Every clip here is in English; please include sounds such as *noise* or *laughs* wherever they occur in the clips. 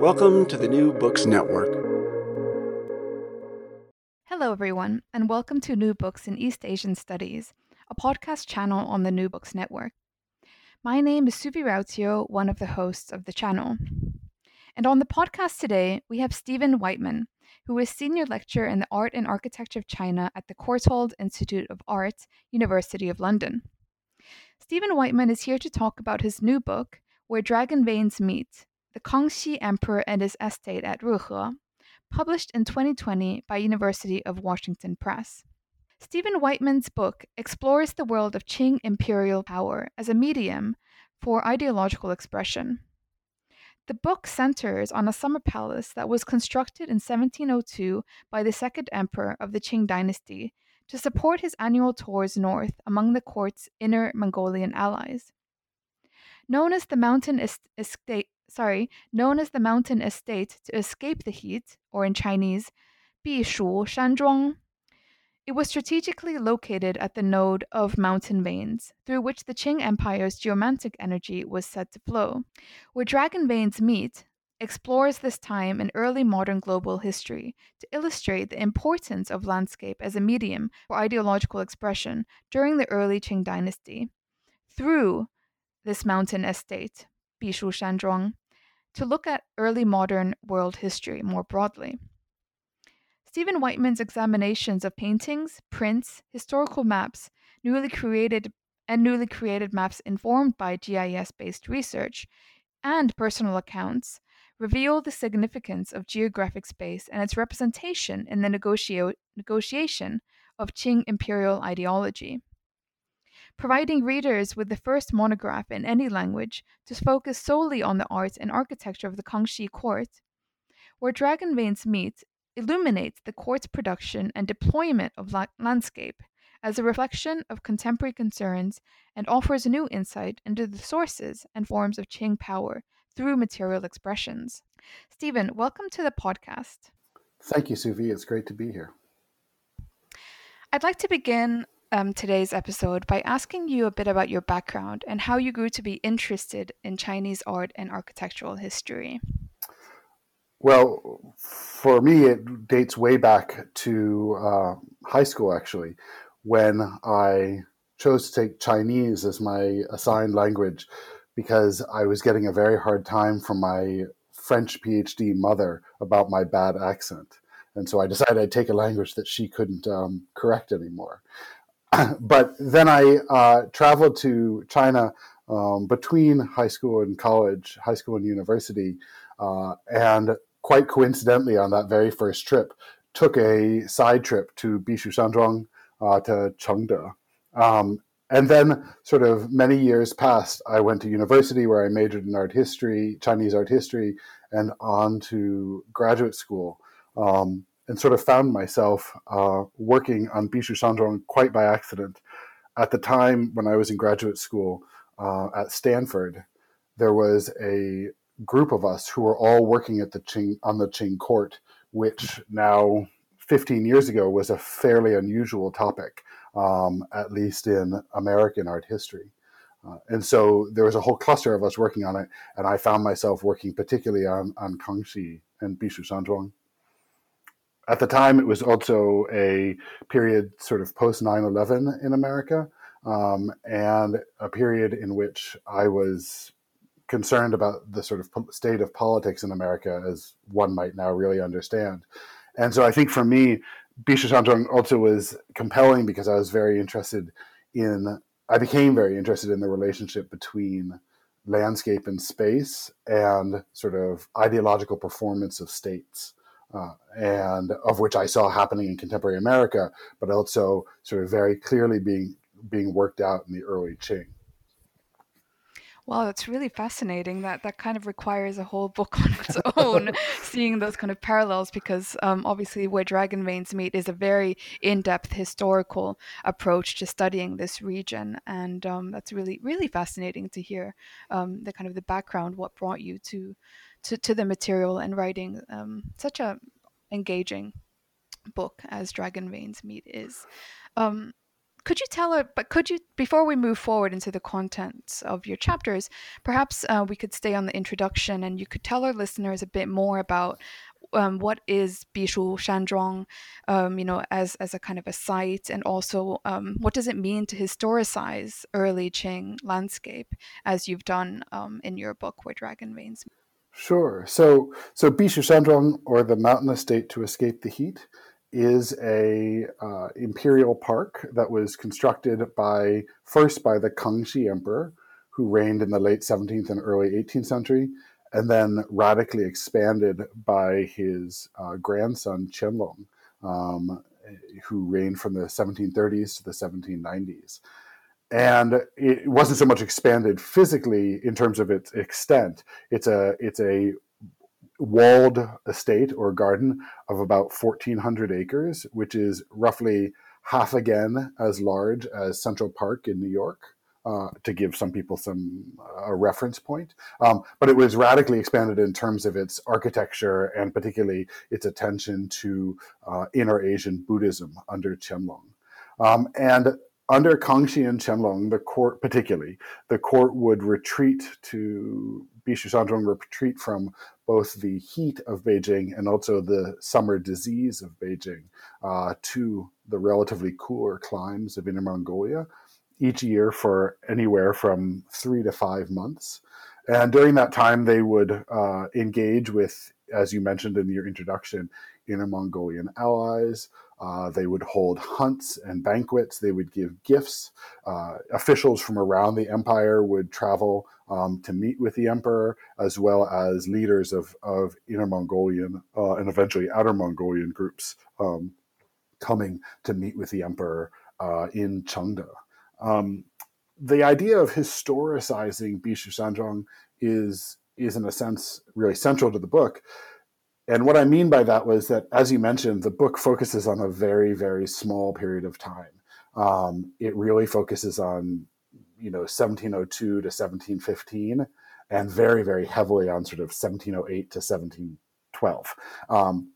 Welcome to the New Books Network. Hello, everyone, and welcome to New Books in East Asian Studies, a podcast channel on the New Books Network. My name is Suvi Rautio, one of the hosts of the channel. And on the podcast today, we have Stephen Whiteman, who is senior lecturer in the Art and Architecture of China at the Courtauld Institute of Art, University of London. Stephen Whiteman is here to talk about his new book, Where Dragon Veins Meet The Kangxi Emperor and His Estate at Rehe, published in 2020 by University of Washington Press. Stephen Whiteman's book explores the world of Qing imperial power as a medium for ideological expression. The book centers on a summer palace that was constructed in 1702 by the second emperor of the Qing dynasty to support his annual tours north among the court's inner Mongolian allies. Known as the mountain estate, sorry, known as the mountain estate to escape the heat, or in Chinese, Bishu Shanzhuang, it was strategically located at the node of mountain veins, through which the Qing Empire's geomantic energy was said to flow. Where dragon veins meet explores this time in early modern global history to illustrate the importance of landscape as a medium for ideological expression during the early Qing dynasty. Through this mountain estate, Bishu Shanzhuang, to look at early modern world history more broadly. Stephen Whiteman's examinations of paintings, prints, historical maps, newly created and newly created maps informed by GIS-based research, and personal accounts reveal the significance of geographic space and its representation in the negotia- negotiation of Qing imperial ideology. Providing readers with the first monograph in any language to focus solely on the art and architecture of the Kangxi court, where dragon veins meet illuminates the court's production and deployment of la- landscape as a reflection of contemporary concerns and offers new insight into the sources and forms of Qing power through material expressions. Stephen, welcome to the podcast. Thank you, Suvi. It's great to be here. I'd like to begin um, today's episode by asking you a bit about your background and how you grew to be interested in Chinese art and architectural history. Well, for me, it dates way back to uh, high school, actually, when I chose to take Chinese as my assigned language because I was getting a very hard time from my French PhD mother about my bad accent. And so I decided I'd take a language that she couldn't um, correct anymore. *clears throat* but then I uh, traveled to China um, between high school and college, high school and university, uh, and quite coincidentally, on that very first trip, took a side trip to Bishu Shanzhuang uh, to Chengde. Um, and then, sort of many years passed, I went to university where I majored in art history, Chinese art history, and on to graduate school. Um, and sort of found myself uh, working on Bishu Shanzhuang quite by accident. At the time when I was in graduate school uh, at Stanford, there was a group of us who were all working at the Qing on the Qing court, which now 15 years ago was a fairly unusual topic, um, at least in American art history. Uh, and so there was a whole cluster of us working on it, and I found myself working particularly on, on Kangxi and Bishu Shanzhuang. At the time, it was also a period sort of post 9 11 in America, um, and a period in which I was concerned about the sort of state of politics in America, as one might now really understand. And so I think for me, Bishu also was compelling because I was very interested in, I became very interested in the relationship between landscape and space and sort of ideological performance of states. Uh, and of which I saw happening in contemporary America, but also sort of very clearly being being worked out in the early Qing. Wow, that's really fascinating. That that kind of requires a whole book *laughs* on its own, *laughs* seeing those kind of parallels, because um, obviously where dragon veins meet is a very in-depth historical approach to studying this region, and um, that's really really fascinating to hear um, the kind of the background, what brought you to to, to the material and writing um, such a engaging book as Dragon Veins Meet is. Um, could you tell her but could you before we move forward into the contents of your chapters perhaps uh, we could stay on the introduction and you could tell our listeners a bit more about um, what is Bishu Shanzhuang, um, you know, as as a kind of a site, and also um, what does it mean to historicize early Qing landscape, as you've done um, in your book, Where Dragon Veins. Sure. So so Bishu Shanzhuang, or the mountain estate to escape the heat, is a uh, imperial park that was constructed by first by the Kangxi Emperor, who reigned in the late 17th and early 18th century, and then radically expanded by his uh, grandson Qianlong, um, who reigned from the 1730s to the 1790s. And it wasn't so much expanded physically in terms of its extent. It's a it's a walled estate or garden of about 1,400 acres, which is roughly half again as large as Central Park in New York. Uh, to give some people some a reference point, um, but it was radically expanded in terms of its architecture and particularly its attention to uh, inner Asian Buddhism under Qianlong. Um, and under Kangxi and Qianlong, the court particularly, the court would retreat to Bishu Shanzhuang retreat from both the heat of Beijing and also the summer disease of Beijing uh, to the relatively cooler climes of Inner Mongolia each year for anywhere from three to five months. And during that time, they would uh, engage with, as you mentioned in your introduction, Inner Mongolian allies. Uh, they would hold hunts and banquets. They would give gifts. Uh, officials from around the empire would travel um, to meet with the emperor, as well as leaders of, of Inner Mongolian uh, and eventually Outer Mongolian groups um, coming to meet with the emperor uh, in Chengde. Um, the idea of historicizing Bishu is, is, in a sense, really central to the book. And what I mean by that was that, as you mentioned, the book focuses on a very, very small period of time. Um, it really focuses on you know 1702 to 1715 and very very heavily on sort of 1708 to 1712 um,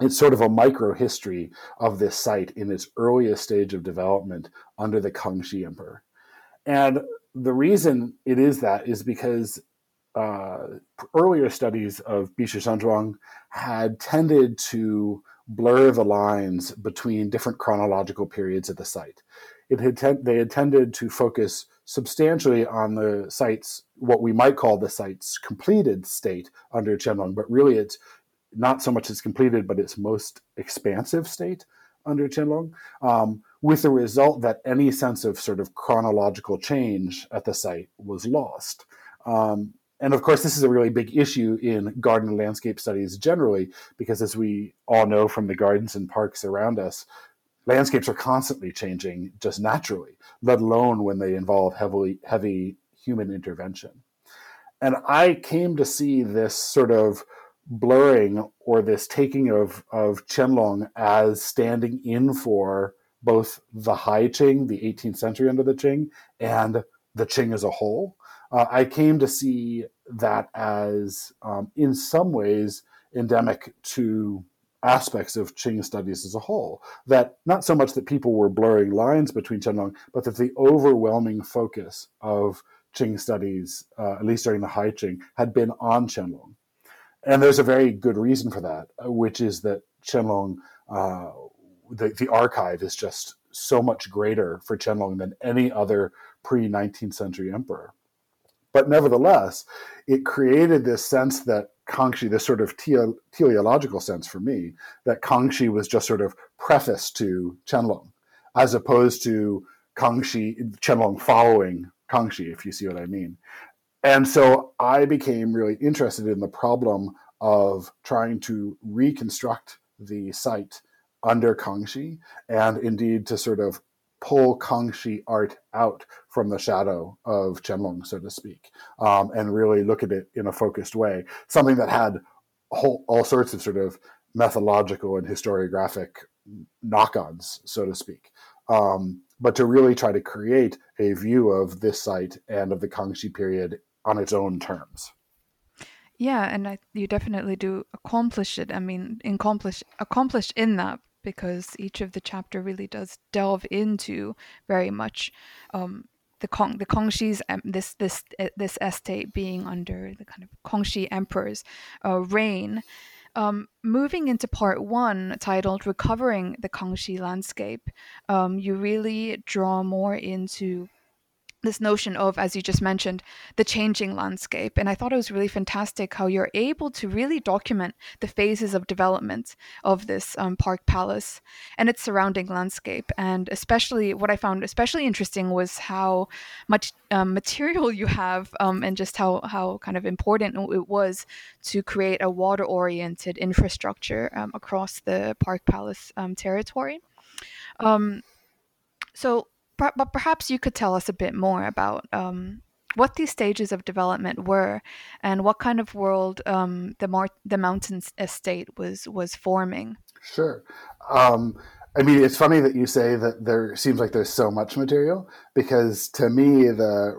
it's sort of a micro history of this site in its earliest stage of development under the Kangxi Emperor. And the reason it is that is because uh, earlier studies of Bishu Shanzhuang had tended to blur the lines between different chronological periods at the site it had they had tended to focus substantially on the site's what we might call the site's completed state under Qianlong, but really it's not so much its completed, but its most expansive state under Qianlong, um, with the result that any sense of sort of chronological change at the site was lost. Um, and of course, this is a really big issue in garden and landscape studies generally, because as we all know from the gardens and parks around us, landscapes are constantly changing just naturally, let alone when they involve heavily heavy human intervention. And I came to see this sort of blurring or this taking of, of Qianlong as standing in for both the High Qing, the 18th century under the Qing, and the Qing as a whole. Uh, I came to see that as, um, in some ways, endemic to aspects of Qing studies as a whole. That not so much that people were blurring lines between Qianlong, but that the overwhelming focus of Qing studies, uh, at least during the High Qing, had been on Qianlong. And there's a very good reason for that, uh, which is that Qianlong, uh, the, the archive is just so much greater for Qianlong than any other pre 19th century emperor. But nevertheless, it created this sense that Kangxi, this sort of teleological sense for me, that Kangxi was just sort of preface to Qianlong, as opposed to Kangxi, Qianlong following Kangxi, if you see what I mean. And so I became really interested in the problem of trying to reconstruct the site under Kangxi and indeed to sort of pull Kangxi art out from the shadow of Qianlong, so to speak, um, and really look at it in a focused way. Something that had whole, all sorts of sort of methodological and historiographic knock-ons, so to speak. Um, but to really try to create a view of this site and of the Kangxi period on its own terms. Yeah, and I, you definitely do accomplish it. I mean, accomplish accomplish in that because each of the chapter really does delve into very much um, the Kong the Kongxi's um, this this uh, this estate being under the kind of Kongxi emperor's uh, reign. Um, moving into part one, titled "Recovering the Kangxi Landscape," um, you really draw more into this notion of, as you just mentioned, the changing landscape. And I thought it was really fantastic how you're able to really document the phases of development of this um, park palace and its surrounding landscape. And especially what I found especially interesting was how much um, material you have um, and just how, how kind of important it was to create a water oriented infrastructure um, across the park palace um, territory. Um, so but perhaps you could tell us a bit more about um, what these stages of development were and what kind of world um, the Mar- the mountains estate was was forming. Sure. Um, I mean, it's funny that you say that there seems like there's so much material because to me the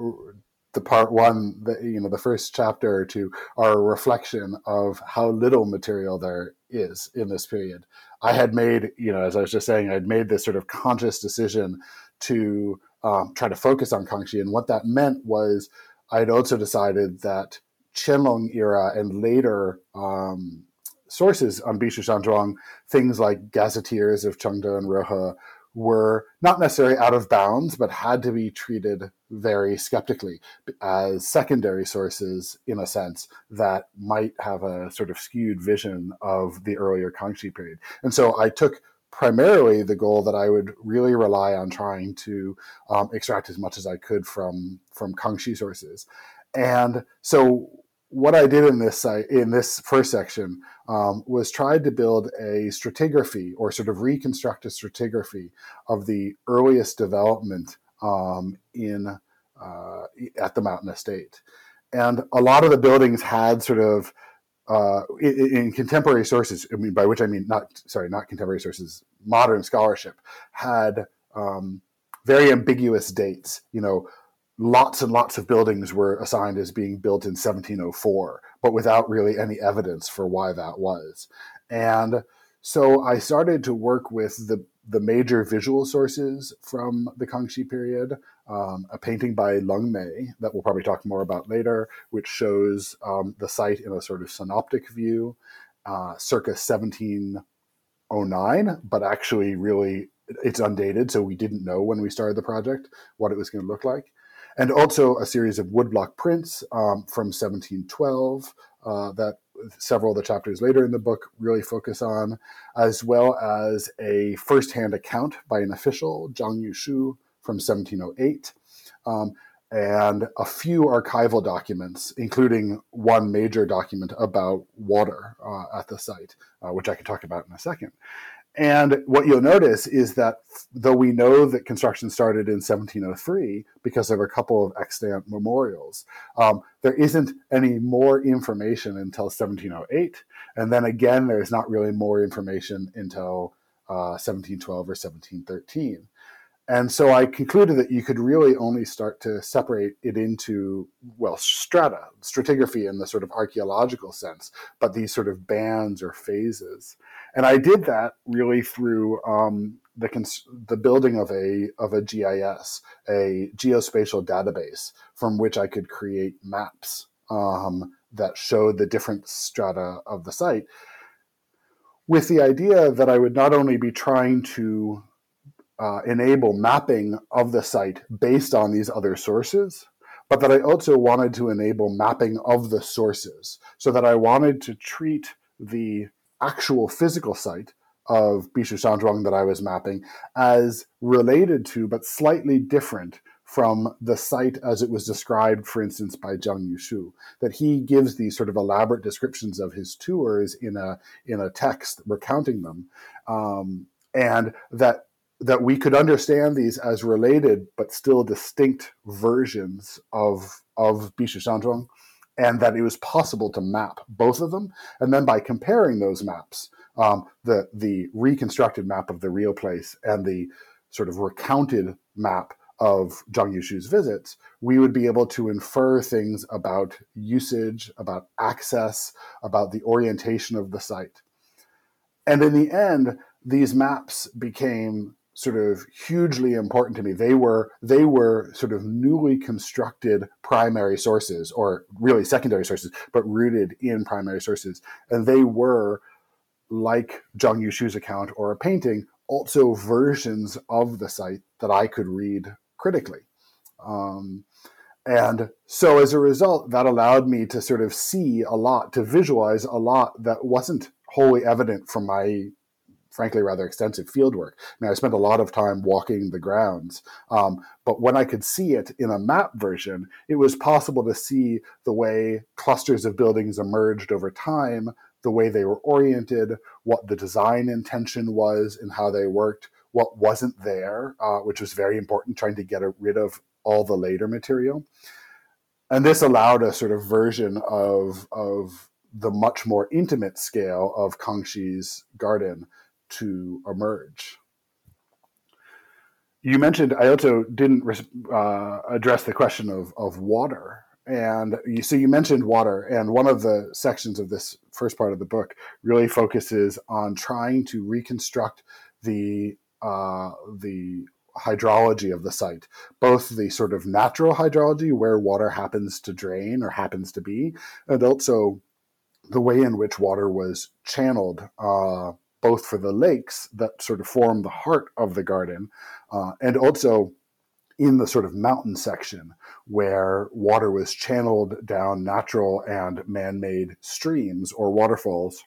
the part one, the, you know, the first chapter or two are a reflection of how little material there is in this period. I had made, you know, as I was just saying, I'd made this sort of conscious decision to um, try to focus on Kangxi. And what that meant was I had also decided that Qianlong era and later um, sources on Bishu Shanzhuang, things like gazetteers of Chengde and Rehe, were not necessarily out of bounds, but had to be treated very skeptically as secondary sources, in a sense, that might have a sort of skewed vision of the earlier Kangxi period. And so I took primarily the goal that I would really rely on trying to um, extract as much as I could from from Kangxi sources. And so what I did in this in this first section um, was tried to build a stratigraphy or sort of reconstruct a stratigraphy of the earliest development um, in uh, at the mountain estate. And a lot of the buildings had sort of uh, in, in, contemporary sources, I mean, by which I mean not sorry, not contemporary sources, modern scholarship had um, very ambiguous dates. You know, lots and lots of buildings were assigned as being built in 1704, but without really any evidence for why that was. And so I started to work with the the major visual sources from the Kangxi period, um, a painting by Leng Mei that we'll probably talk more about later, which shows um, the site in a sort of synoptic view, uh, circa 1709, but actually really it's undated, so we didn't know when we started the project what it was going to look like. And also a series of woodblock prints um, from 1712 uh, that several of the chapters later in the book really focus on, as well as a first-hand account by an official, Zhang Yushu, from 1708, um, and a few archival documents, including one major document about water uh, at the site, uh, which I can talk about in a second. And what you'll notice is that though we know that construction started in 1703 because of a couple of extant memorials, um, there isn't any more information until 1708. And then again, there's not really more information until uh, 1712 or 1713. And so I concluded that you could really only start to separate it into, well, strata, stratigraphy in the sort of archaeological sense, but these sort of bands or phases. And I did that really through um, the, cons- the building of a, of a GIS, a geospatial database from which I could create maps um, that showed the different strata of the site with the idea that I would not only be trying to uh, enable mapping of the site based on these other sources, but that I also wanted to enable mapping of the sources so that I wanted to treat the actual physical site of Bishu Shanzhuang that I was mapping as related to, but slightly different from the site as it was described, for instance, by Zhang Yushu. That he gives these sort of elaborate descriptions of his tours in a in a text recounting them, um, and that that we could understand these as related but still distinct versions of of Bishu Shanzhuang, and that it was possible to map both of them. And then by comparing those maps, um, the the reconstructed map of the real place and the sort of recounted map of Zhang Yushu's visits, we would be able to infer things about usage, about access, about the orientation of the site. And in the end, these maps became sort of hugely important to me. They were they were sort of newly constructed primary sources, or really secondary sources, but rooted in primary sources, and they were like Zhang Yushu's account or a painting, also versions of the site that I could read critically. Um, and so as a result, that allowed me to sort of see a lot, to visualize a lot that wasn't wholly evident from my frankly rather extensive field work. I mean, I spent a lot of time walking the grounds, um, but when I could see it in a map version, it was possible to see the way clusters of buildings emerged over time, the way they were oriented, what the design intention was, and how they worked, what wasn't there, uh, which was very important, trying to get rid of all the later material. And this allowed a sort of version of, of the much more intimate scale of Kangxi's garden to emerge. You mentioned I also didn't uh, address the question of, of water. And you, so you mentioned water, and one of the sections of this first part of the book really focuses on trying to reconstruct the uh, the hydrology of the site, both the sort of natural hydrology where water happens to drain or happens to be, and also the way in which water was channeled uh, both for the lakes that sort of form the heart of the garden uh, and also in the sort of mountain section where water was channeled down natural and man-made streams or waterfalls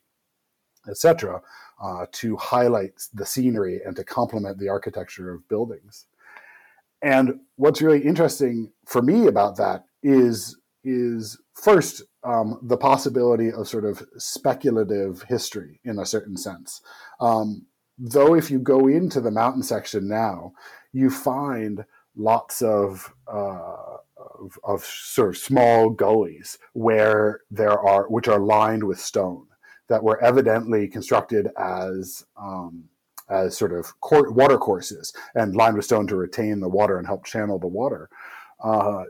etc uh, to highlight the scenery and to complement the architecture of buildings. And what's really interesting for me about that is is first um, the possibility of sort of speculative history in a certain sense. Um, though, if you go into the mountain section now, you find lots of, uh, of, of sort of small gullies where there are which are lined with stone that were evidently constructed as um, as sort of water courses and lined with stone to retain the water and help channel the water. Uh,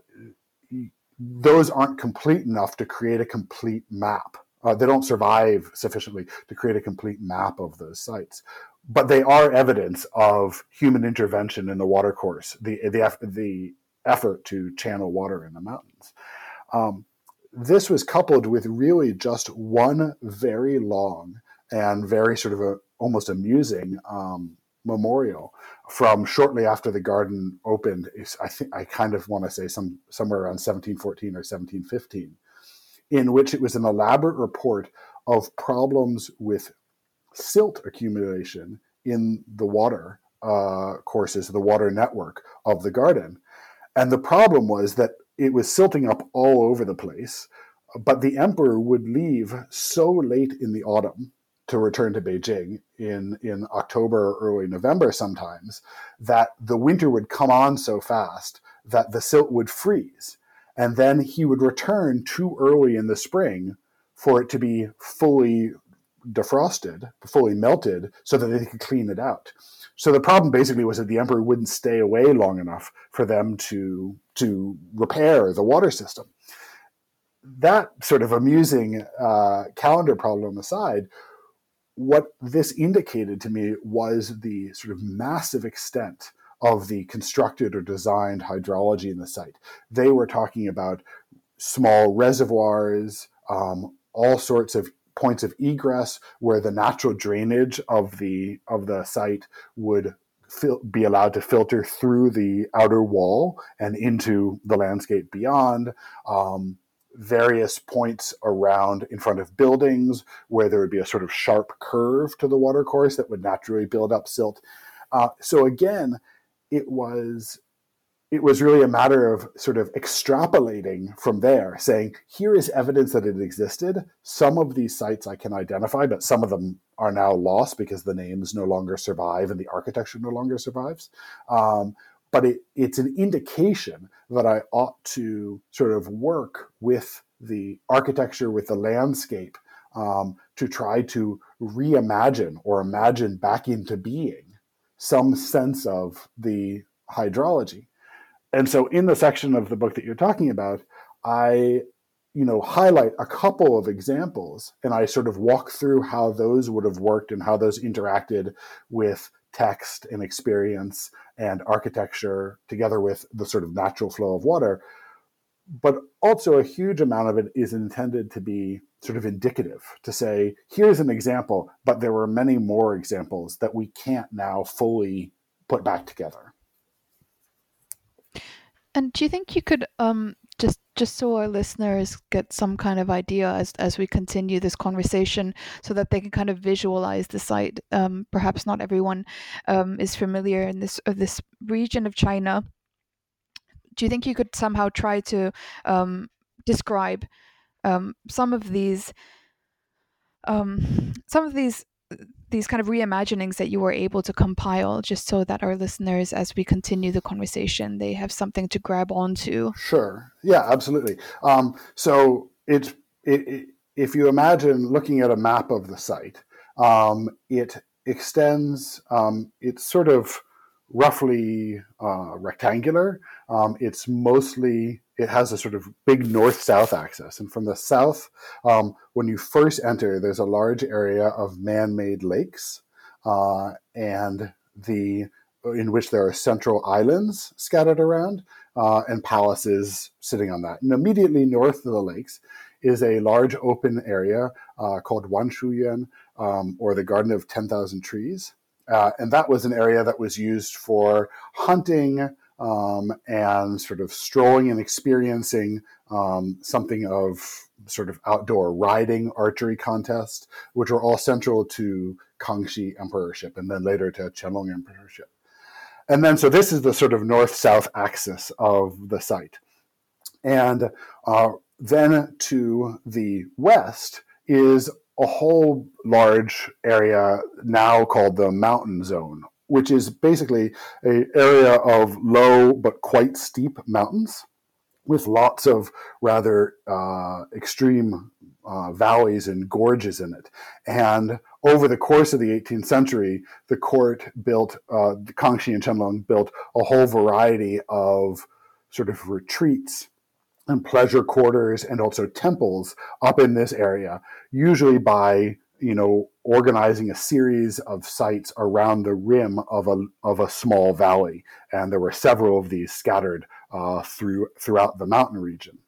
those aren't complete enough to create a complete map. Uh, they don't survive sufficiently to create a complete map of those sites, but they are evidence of human intervention in the watercourse, the the the effort to channel water in the mountains. Um, this was coupled with really just one very long and very sort of a almost amusing um, memorial from shortly after the garden opened. I think I kind of want to say some somewhere around 1714 or 1715, in which it was an elaborate report of problems with silt accumulation in the water uh, courses, the water network of the garden, and the problem was that it was silting up all over the place. But the emperor would leave so late in the autumn to return to Beijing in, in October or early November sometimes, that the winter would come on so fast that the silt would freeze. And then he would return too early in the spring for it to be fully defrosted, fully melted, so that they could clean it out. So the problem basically was that the emperor wouldn't stay away long enough for them to to repair the water system. That sort of amusing uh, calendar problem aside, what this indicated to me was the sort of massive extent of the constructed or designed hydrology in the site. They were talking about small reservoirs, um, all sorts of points of egress where the natural drainage of the of the site would fil- be allowed to filter through the outer wall and into the landscape beyond. Um, various points around in front of buildings where there would be a sort of sharp curve to the watercourse that would naturally build up silt. Uh, so again, it was it was really a matter of sort of extrapolating from there, saying, here is evidence that it existed. Some of these sites I can identify, but some of them are now lost because the names no longer survive and the architecture no longer survives. Um, but it, it's an indication that I ought to sort of work with the architecture, with the landscape, um, to try to reimagine or imagine back into being some sense of the hydrology. And so in the section of the book that you're talking about, I you know highlight a couple of examples and I sort of walk through how those would have worked and how those interacted with text and experience and architecture together with the sort of natural flow of water. But also a huge amount of it is intended to be sort of indicative to say here's an example but there were many more examples that we can't now fully put back together. And do you think you could um, just just so our listeners get some kind of idea as as we continue this conversation, so that they can kind of visualize the site? Um, perhaps not everyone um, is familiar in this this region of China. Do you think you could somehow try to um, describe um, some of these um, some of these these kind of reimaginings that you were able to compile just so that our listeners as we continue the conversation they have something to grab onto? Sure. Yeah absolutely. Um, so it, it, it, if you imagine looking at a map of the site um, it extends um, it's sort of roughly uh, rectangular. Um, it's mostly it has a sort of big north south axis. And from the south, um, when you first enter, there's a large area of man made lakes uh, and the in which there are central islands scattered around uh, and palaces sitting on that. And immediately north of the lakes is a large open area uh, called Wanshuyuan, um, or the Garden of 10,000 Trees. Uh, and that was an area that was used for hunting, um, and sort of strolling and experiencing um, something of sort of outdoor riding archery contest, which were all central to Kangxi emperorship and then later to Qianlong emperorship. And then, so this is the sort of north south axis of the site. And uh, then to the west is a whole large area now called the mountain zone which is basically an area of low but quite steep mountains with lots of rather uh, extreme uh, valleys and gorges in it. And over the course of the 18th century, the court built, uh, Kangxi and Qianlong built a whole variety of sort of retreats and pleasure quarters and also temples up in this area, usually by you know, organizing a series of sites around the rim of a of a small valley, and there were several of these scattered uh, through throughout the mountain region.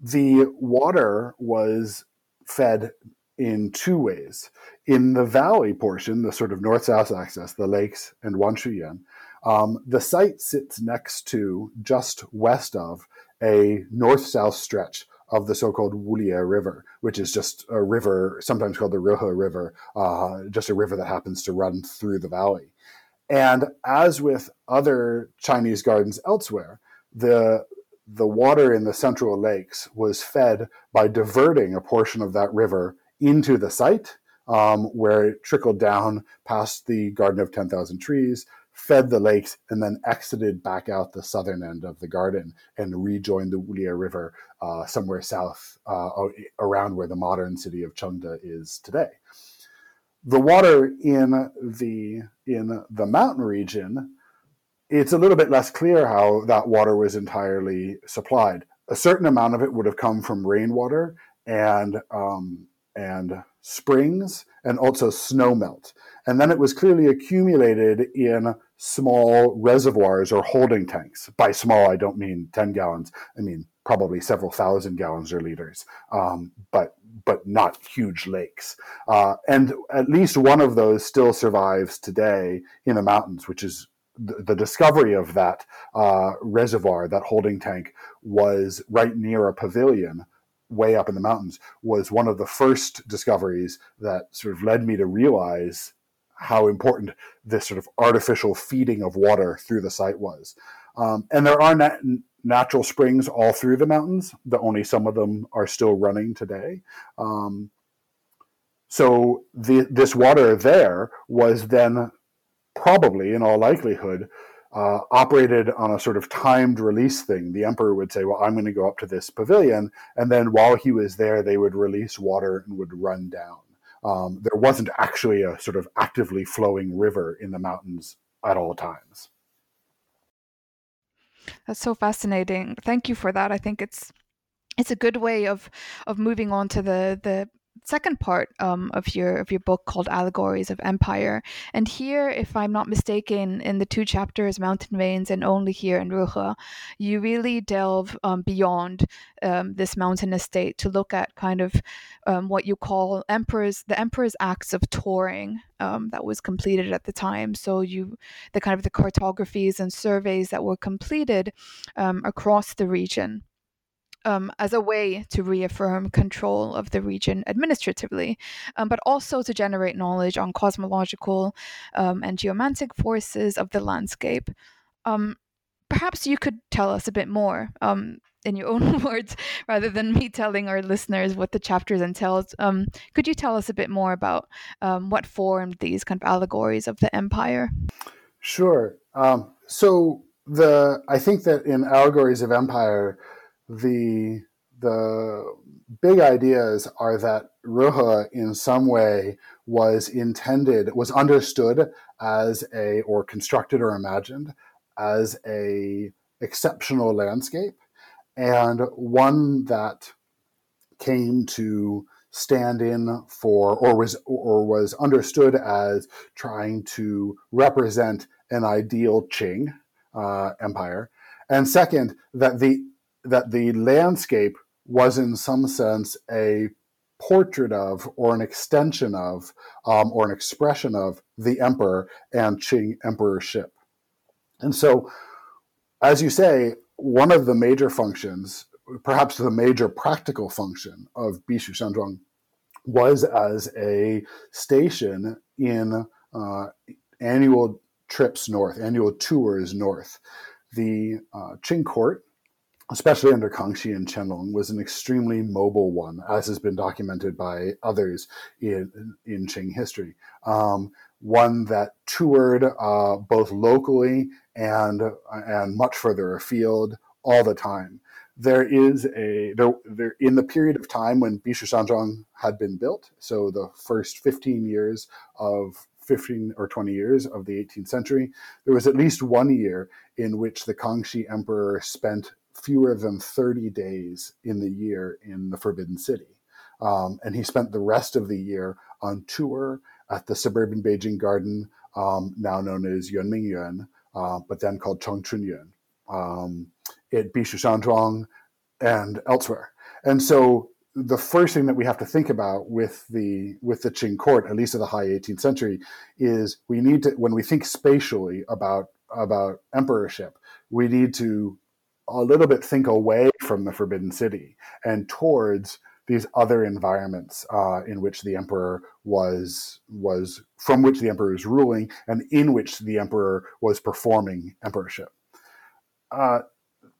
The water was fed in two ways. In the valley portion, the sort of north-south access, the lakes and Wanshuyuan, um, the site sits next to, just west of, a north-south stretch of the so-called Wulie River, which is just a river, sometimes called the Rehe River, uh, just a river that happens to run through the valley. And as with other Chinese gardens elsewhere, the the water in the central lakes was fed by diverting a portion of that river into the site, um, where it trickled down past the Garden of 10,000 Trees, fed the lakes, and then exited back out the southern end of the garden and rejoined the Wulie River uh, somewhere south uh, around where the modern city of Chengde is today. The water in the in the mountain region, it's a little bit less clear how that water was entirely supplied. A certain amount of it would have come from rainwater and um, and springs and also snow melt. And then it was clearly accumulated in small reservoirs or holding tanks. By small, I don't mean 10 gallons, I mean probably several thousand gallons or liters, um, but but not huge lakes. Uh, and at least one of those still survives today in the mountains, which is the, discovery of that uh, reservoir, that holding tank, was right near a pavilion way up in the mountains was one of the first discoveries that sort of led me to realize how important this sort of artificial feeding of water through the site was. Um, and there are nat- natural springs all through the mountains, but only some of them are still running today. Um, so the, this water there was then probably, in all likelihood, uh, operated on a sort of timed release thing. The emperor would say, "Well, I'm going to go up to this pavilion," and then while he was there, they would release water and would run down. Um, there wasn't actually a sort of actively flowing river in the mountains at all times. That's so fascinating. Thank you for that. I think it's it's a good way of of moving on to the the second part um, of your of your book called Allegories of Empire. And here, if I'm not mistaken, in the two chapters, Mountain Veins and Only Here in Rehe, you really delve um, beyond um, this mountain estate to look at kind of um, what you call emperors the emperor's acts of touring um, that was completed at the time. So you the kind of the cartographies and surveys that were completed um, across the region um, as a way to reaffirm control of the region administratively, um, but also to generate knowledge on cosmological um, and geomantic forces of the landscape. Um, perhaps you could tell us a bit more um, in your *laughs* own words rather than me telling our listeners what the chapters entails. Um, could you tell us a bit more about what formed these kind of allegories of the empire? Sure. so the I think that in allegories of empire the the big ideas are that Rehe in some way was intended, was understood as a, or constructed or imagined as a exceptional landscape and one that came to stand in for or was or was understood as trying to represent an ideal Qing uh, empire. And second that the that the landscape was in some sense a portrait of or an extension of um, or an expression of the emperor and Qing emperorship. And so, as you say, one of the major functions, perhaps the major practical function of Bishu Shanzhuang was as a station in uh, annual trips north, annual tours north. The uh, Qing court especially under Kangxi and Qianlong, was an extremely mobile one, as has been documented by others in, in Qing history. Um, one that toured uh, both locally and, and much further afield all the time. There is a, there, there, in the period of time when Bishu had been built, so the first 15 years of 15 or 20 years of the 18th century, there was at least one year in which the Kangxi emperor spent fewer than 30 days in the year in the Forbidden City. Um, and he spent the rest of the year on tour at the suburban Beijing Garden, um, now known as Yuanmingyuan, uh, but then called Chengchunyuan, um, at Bishu and elsewhere. And so the first thing that we have to think about with the with the Qing court, at least of the high 18th century, is we need to when we think spatially about about emperorship, we need to a little bit think away from the Forbidden City and towards these other environments uh, in which the emperor was was from which the emperor is ruling and in which the emperor was performing emperorship. Uh,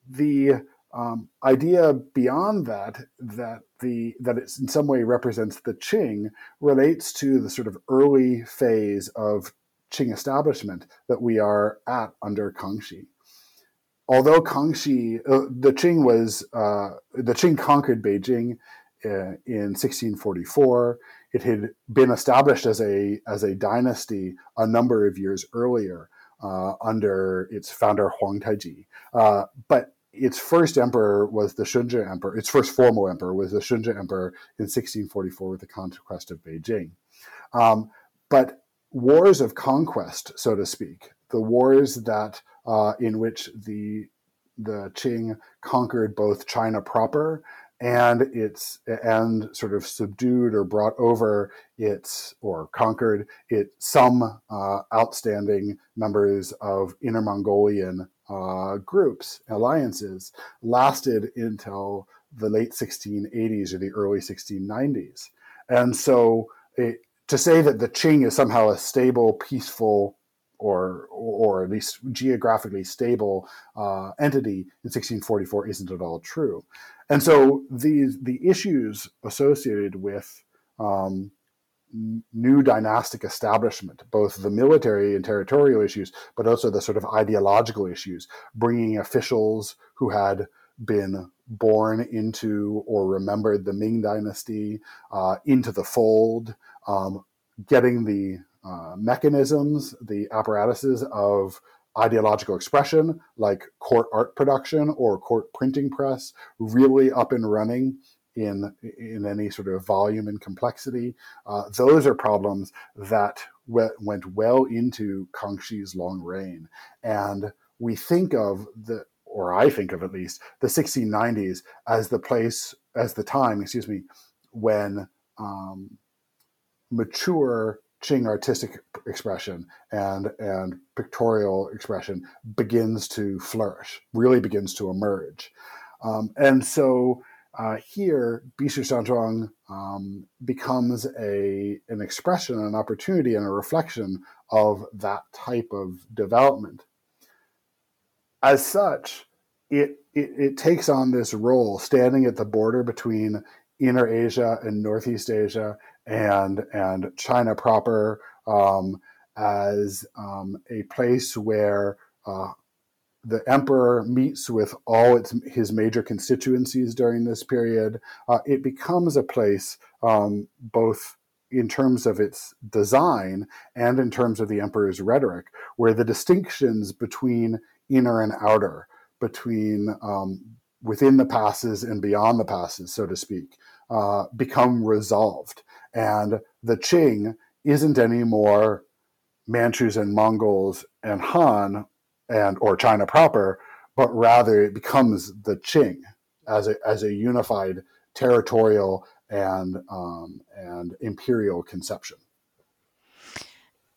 the um, idea beyond that that the that it in some way represents the Qing relates to the sort of early phase of Qing establishment that we are at under Kangxi although Kangxi, uh, the Qing was uh, the Qing conquered Beijing uh, in 1644. It had been established as a as a dynasty a number of years earlier uh, under its founder Huang Taiji, uh, but its first emperor was the Shunzhi emperor. Its first formal emperor was the Shunzhi emperor in 1644 with the conquest of Beijing. Um, but wars of conquest, so to speak, the wars that uh, in which the the Qing conquered both China proper and its and sort of subdued or brought over its or conquered it some uh, outstanding members of Inner Mongolian uh, groups alliances lasted until the late 1680s or the early 1690s, and so it, to say that the Qing is somehow a stable, peaceful or or at least geographically stable uh, entity in 1644 isn't at all true. And so these the issues associated with um, new dynastic establishment, both the military and territorial issues, but also the sort of ideological issues, bringing officials who had been born into or remembered the Ming Dynasty uh, into the fold, um, getting the uh, mechanisms, the apparatuses of ideological expression, like court art production or court printing press, really up and running in in any sort of volume and complexity. Uh, those are problems that went well into Kangxi's long reign, and we think of the or I think of at least the 1690s as the place as the time, excuse me, when um, mature Qing artistic expression and and pictorial expression begins to flourish, really begins to emerge, um, and so uh, here Bishu Shanzhuang um, becomes a an expression, an opportunity, and a reflection of that type of development. As such, it, it, it takes on this role, standing at the border between Inner Asia and Northeast Asia and and China proper um, as um, a place where uh, the emperor meets with all its, his major constituencies during this period. Uh, it becomes a place um, both in terms of its design and in terms of the emperor's rhetoric, where the distinctions between inner and outer, between um, within the passes and beyond the passes, so to speak, uh, become resolved. And the Qing isn't anymore Manchus and Mongols and Han and or China proper, but rather it becomes the Qing as a as a unified territorial and um, and imperial conception.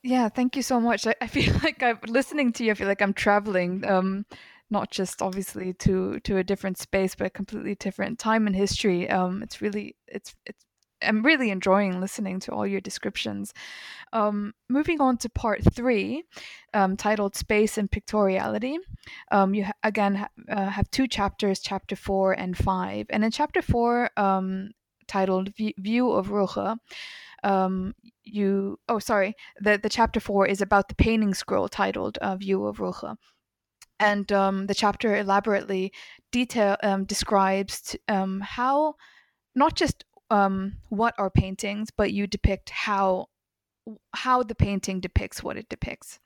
Yeah, thank you so much. I, I *laughs* feel like I'm listening to you. I feel like I'm traveling, um, not just obviously to to a different space, but a completely different time in history. Um, it's really it's it's I'm really enjoying listening to all your descriptions. Um, moving on to part three, um, titled Space and Pictoriality. Um, you ha- again ha- uh, have two chapters, chapter four and five. And in chapter four, um, titled View of Rehe, um, you, oh, sorry, the, the chapter four is about the painting scroll titled uh, View of Rehe and um, the chapter elaborately detail um, describes t- um, how not just um, what are paintings, but you depict how how the painting depicts what it depicts.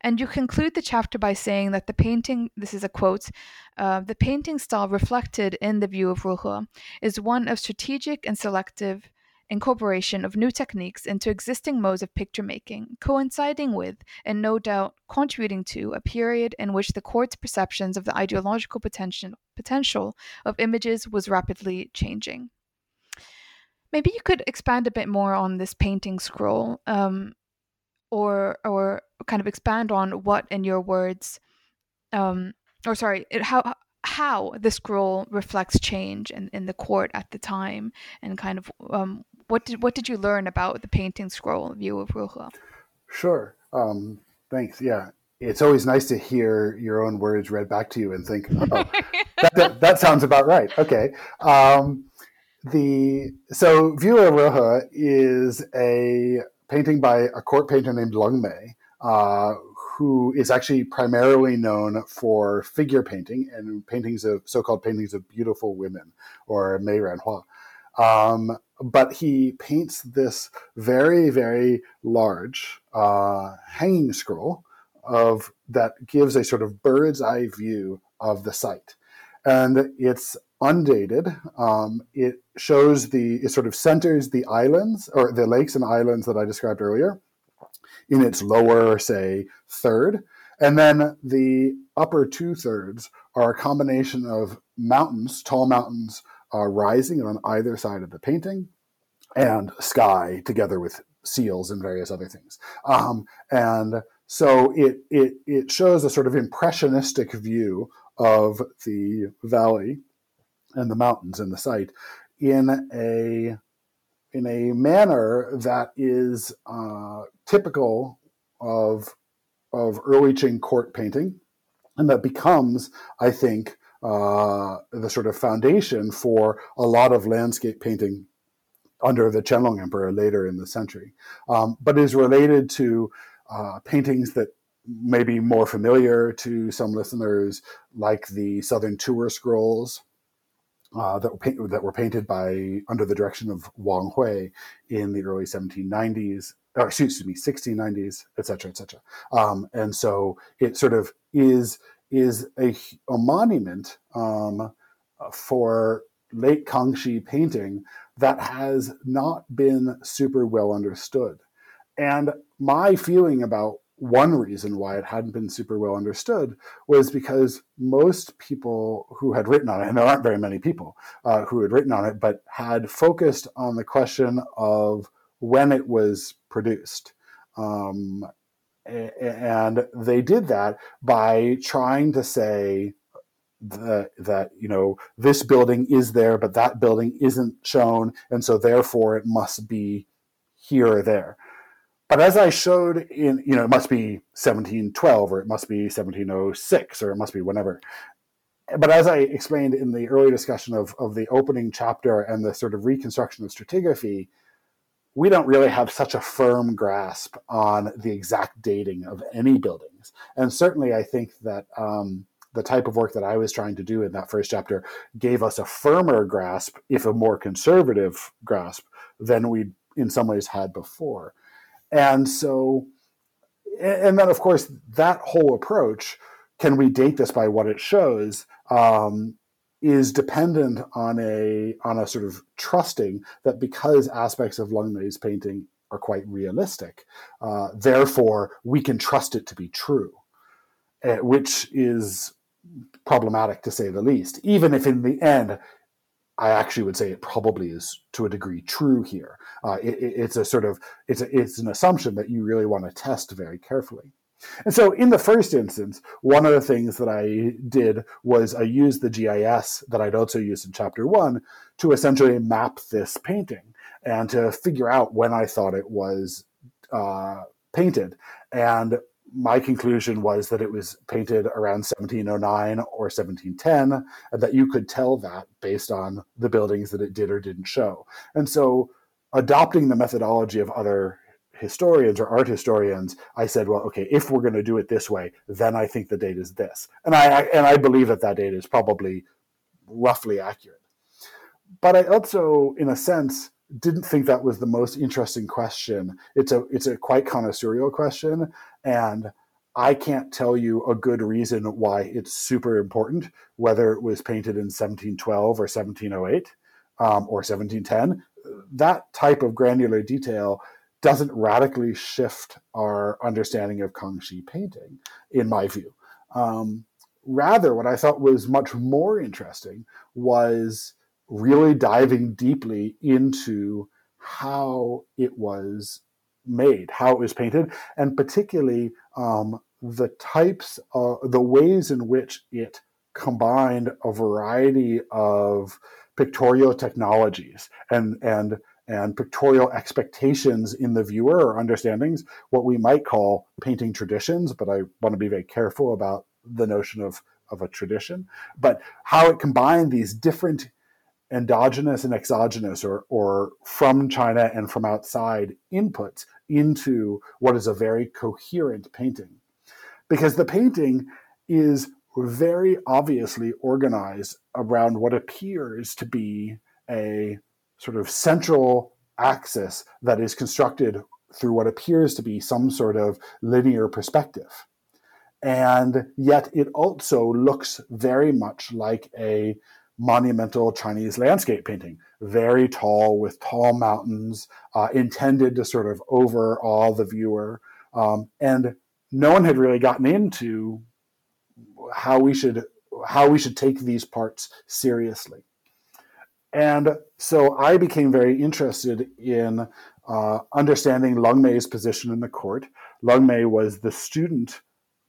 And you conclude the chapter by saying that the painting, this is a quote, uh, the painting style reflected in the view of Rehe is one of strategic and selective incorporation of new techniques into existing modes of picture making, coinciding with, and no doubt contributing to, a period in which the court's perceptions of the ideological potential, potential of images was rapidly changing. Maybe you could expand a bit more on this painting scroll, um, or or kind of expand on what, in your words, um, or sorry, it, how how the scroll reflects change in, in the court at the time, and kind of um, what did what did you learn about the painting scroll view of Rehe? Sure. Um, thanks. Yeah, it's always nice to hear your own words read back to you and think, oh, *laughs* that, that, that, sounds about right. Okay. Um, the so View of Rehe is a painting by a court painter named Leng Mei, uh, who is actually primarily known for figure painting and paintings of so-called paintings of beautiful women or Mei Ren Hua. Um, but he paints this very, very large uh, hanging scroll of that gives a sort of bird's eye view of the site, and it's undated. Um, it shows the, it sort of centers the islands or the lakes and islands that I described earlier in its lower, say, third. And then the upper two thirds are a combination of mountains, tall mountains uh, rising on either side of the painting, and sky together with seals and various other things. Um, and so it, it, it shows a sort of impressionistic view of the valley and the mountains and the site in a in a manner that is uh, typical of of early Qing court painting, and that becomes, I think, uh, the sort of foundation for a lot of landscape painting under the Qianlong Emperor later in the century, um, but is related to uh, paintings that may be more familiar to some listeners, like the Southern Tour Scrolls. Uh, that, were paint, that were painted by under the direction of Wang Hui in the early 1790s, or excuse me, 1690s, etc., etc. Um, and so it sort of is is a, a monument um, for late Kangxi painting that has not been super well understood. And my feeling about one reason why it hadn't been super well understood was because most people who had written on it, and there aren't very many people uh, who had written on it, but had focused on the question of when it was produced. Um, and they did that by trying to say that, that you know this building is there but that building isn't shown and so therefore it must be here or there but as i showed in you know it must be 1712 or it must be 1706 or it must be whenever but as i explained in the early discussion of, of the opening chapter and the sort of reconstruction of stratigraphy we don't really have such a firm grasp on the exact dating of any buildings. And certainly, I think that um, the type of work that I was trying to do in that first chapter gave us a firmer grasp, if a more conservative grasp, than we in some ways had before. And so, and then of course, that whole approach can we date this by what it shows? Um, is dependent on a on a sort of trusting that because aspects of Leng painting are quite realistic, uh, therefore we can trust it to be true, uh, which is problematic to say the least. Even if in the end, I actually would say it probably is to a degree true here. Uh, it, it's a sort of it's a, it's an assumption that you really want to test very carefully. And so, in the first instance, one of the things that I did was I used the GIS that I'd also used in chapter one to essentially map this painting and to figure out when I thought it was uh, painted. And my conclusion was that it was painted around 1709 or 1710, and that you could tell that based on the buildings that it did or didn't show. And so, adopting the methodology of other historians or art historians, I said, well, okay, if we're going to do it this way, then I think the date is this, and I and I believe that that date is probably roughly accurate. But I also, in a sense, didn't think that was the most interesting question. It's a it's a quite connoisseurial question, and I can't tell you a good reason why it's super important, whether it was painted in 1712 or 1708 um, or 1710. That type of granular detail doesn't radically shift our understanding of Kangxi painting, in my view. Um, rather, what I thought was much more interesting was really diving deeply into how it was made, how it was painted, and particularly um, the types, of, the ways in which it combined a variety of pictorial technologies and and and pictorial expectations in the viewer or understandings, what we might call painting traditions, but I want to be very careful about the notion of, of a tradition, but how it combined these different endogenous and exogenous or, or from China and from outside inputs into what is a very coherent painting. Because the painting is very obviously organized around what appears to be a sort of central axis that is constructed through what appears to be some sort of linear perspective. And yet it also looks very much like a monumental Chinese landscape painting, very tall with tall mountains, uh, intended to sort of overawe the viewer. Um, and no one had really gotten into how we should how we should take these parts seriously. And so I became very interested in uh, understanding Leng Mei's position in the court. Leng Mei was the student,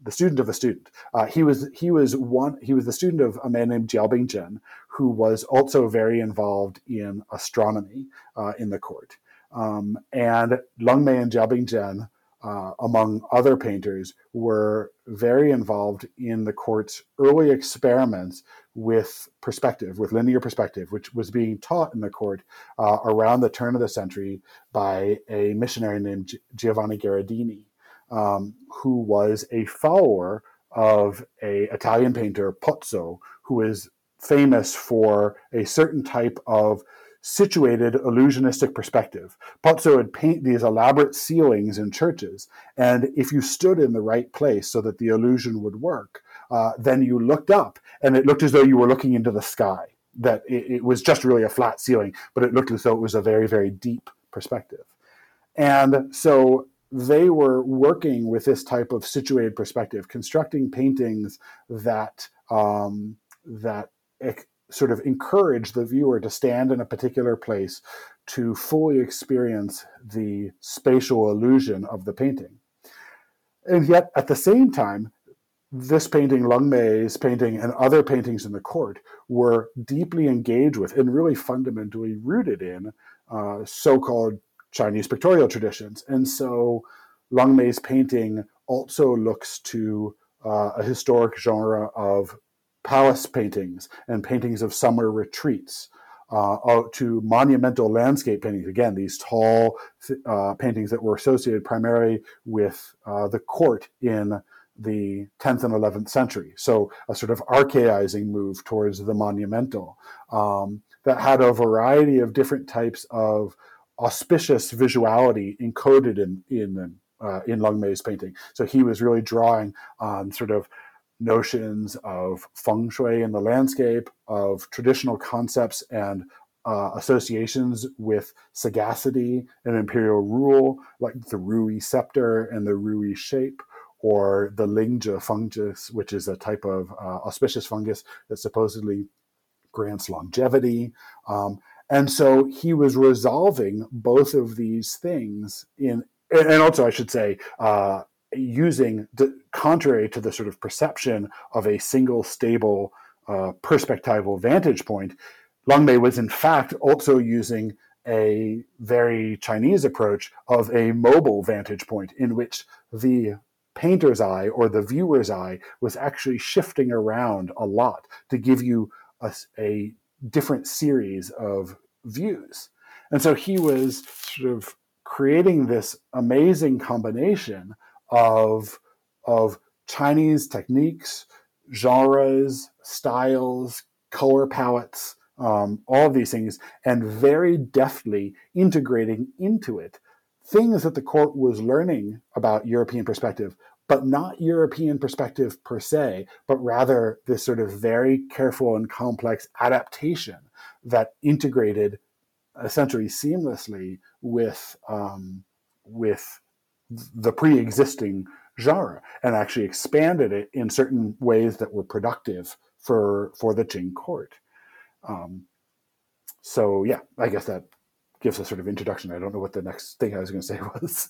the student of a student. Uh, he was he was one he was the student of a man named Jiao Bingzhen, who was also very involved in astronomy uh, in the court. Um, and Leng Mei and Jiao Bingzhen uh, among other painters, were very involved in the court's early experiments with perspective, with linear perspective, which was being taught in the court uh, around the turn of the century by a missionary named Giovanni Gherardini, um, who was a follower of a Italian painter Pozzo, who is famous for a certain type of situated illusionistic perspective. Pozzo would paint these elaborate ceilings in churches, and if you stood in the right place so that the illusion would work, uh, then you looked up, and it looked as though you were looking into the sky. That it, it was just really a flat ceiling, but it looked as though it was a very, very deep perspective. And so they were working with this type of situated perspective, constructing paintings that um, that sort of encourage the viewer to stand in a particular place to fully experience the spatial illusion of the painting. And yet, at the same time, this painting, Leng Mei's painting, and other paintings in the court were deeply engaged with and really fundamentally rooted in uh, so called Chinese pictorial traditions. And so Leng Mei's painting also looks to uh, a historic genre of palace paintings and paintings of summer retreats. Uh, to monumental landscape paintings. Again, these tall uh, paintings that were associated primarily with uh, the court in the 10th and 11th century. So, a sort of archaizing move towards the monumental um, that had a variety of different types of auspicious visuality encoded in, in, uh, in Leng Mei's painting. So, he was really drawing on sort of notions of feng shui in the landscape, of traditional concepts and uh, associations with sagacity and imperial rule, like the ruyi scepter and the ruyi shape, or the Lingzhi fungus, which is a type of uh, auspicious fungus that supposedly grants longevity. Um, and so he was resolving both of these things in, and also I should say, uh, using the, contrary to the sort of perception of a single stable uh, perspectival vantage point, Leng Mei was in fact also using a very Chinese approach of a mobile vantage point in which the painter's eye or the viewer's eye was actually shifting around a lot to give you a, a different series of views. And so he was sort of creating this amazing combination of of Chinese techniques, genres, styles, color palettes, um, all of these things, and very deftly integrating into it things that the court was learning about European perspective, but not European perspective per se, but rather this sort of very careful and complex adaptation that integrated essentially seamlessly with um, with the pre-existing genre and actually expanded it in certain ways that were productive for for the Qing court. Um, so yeah, I guess that gives a sort of introduction. I don't know what the next thing I was going to say *laughs* was.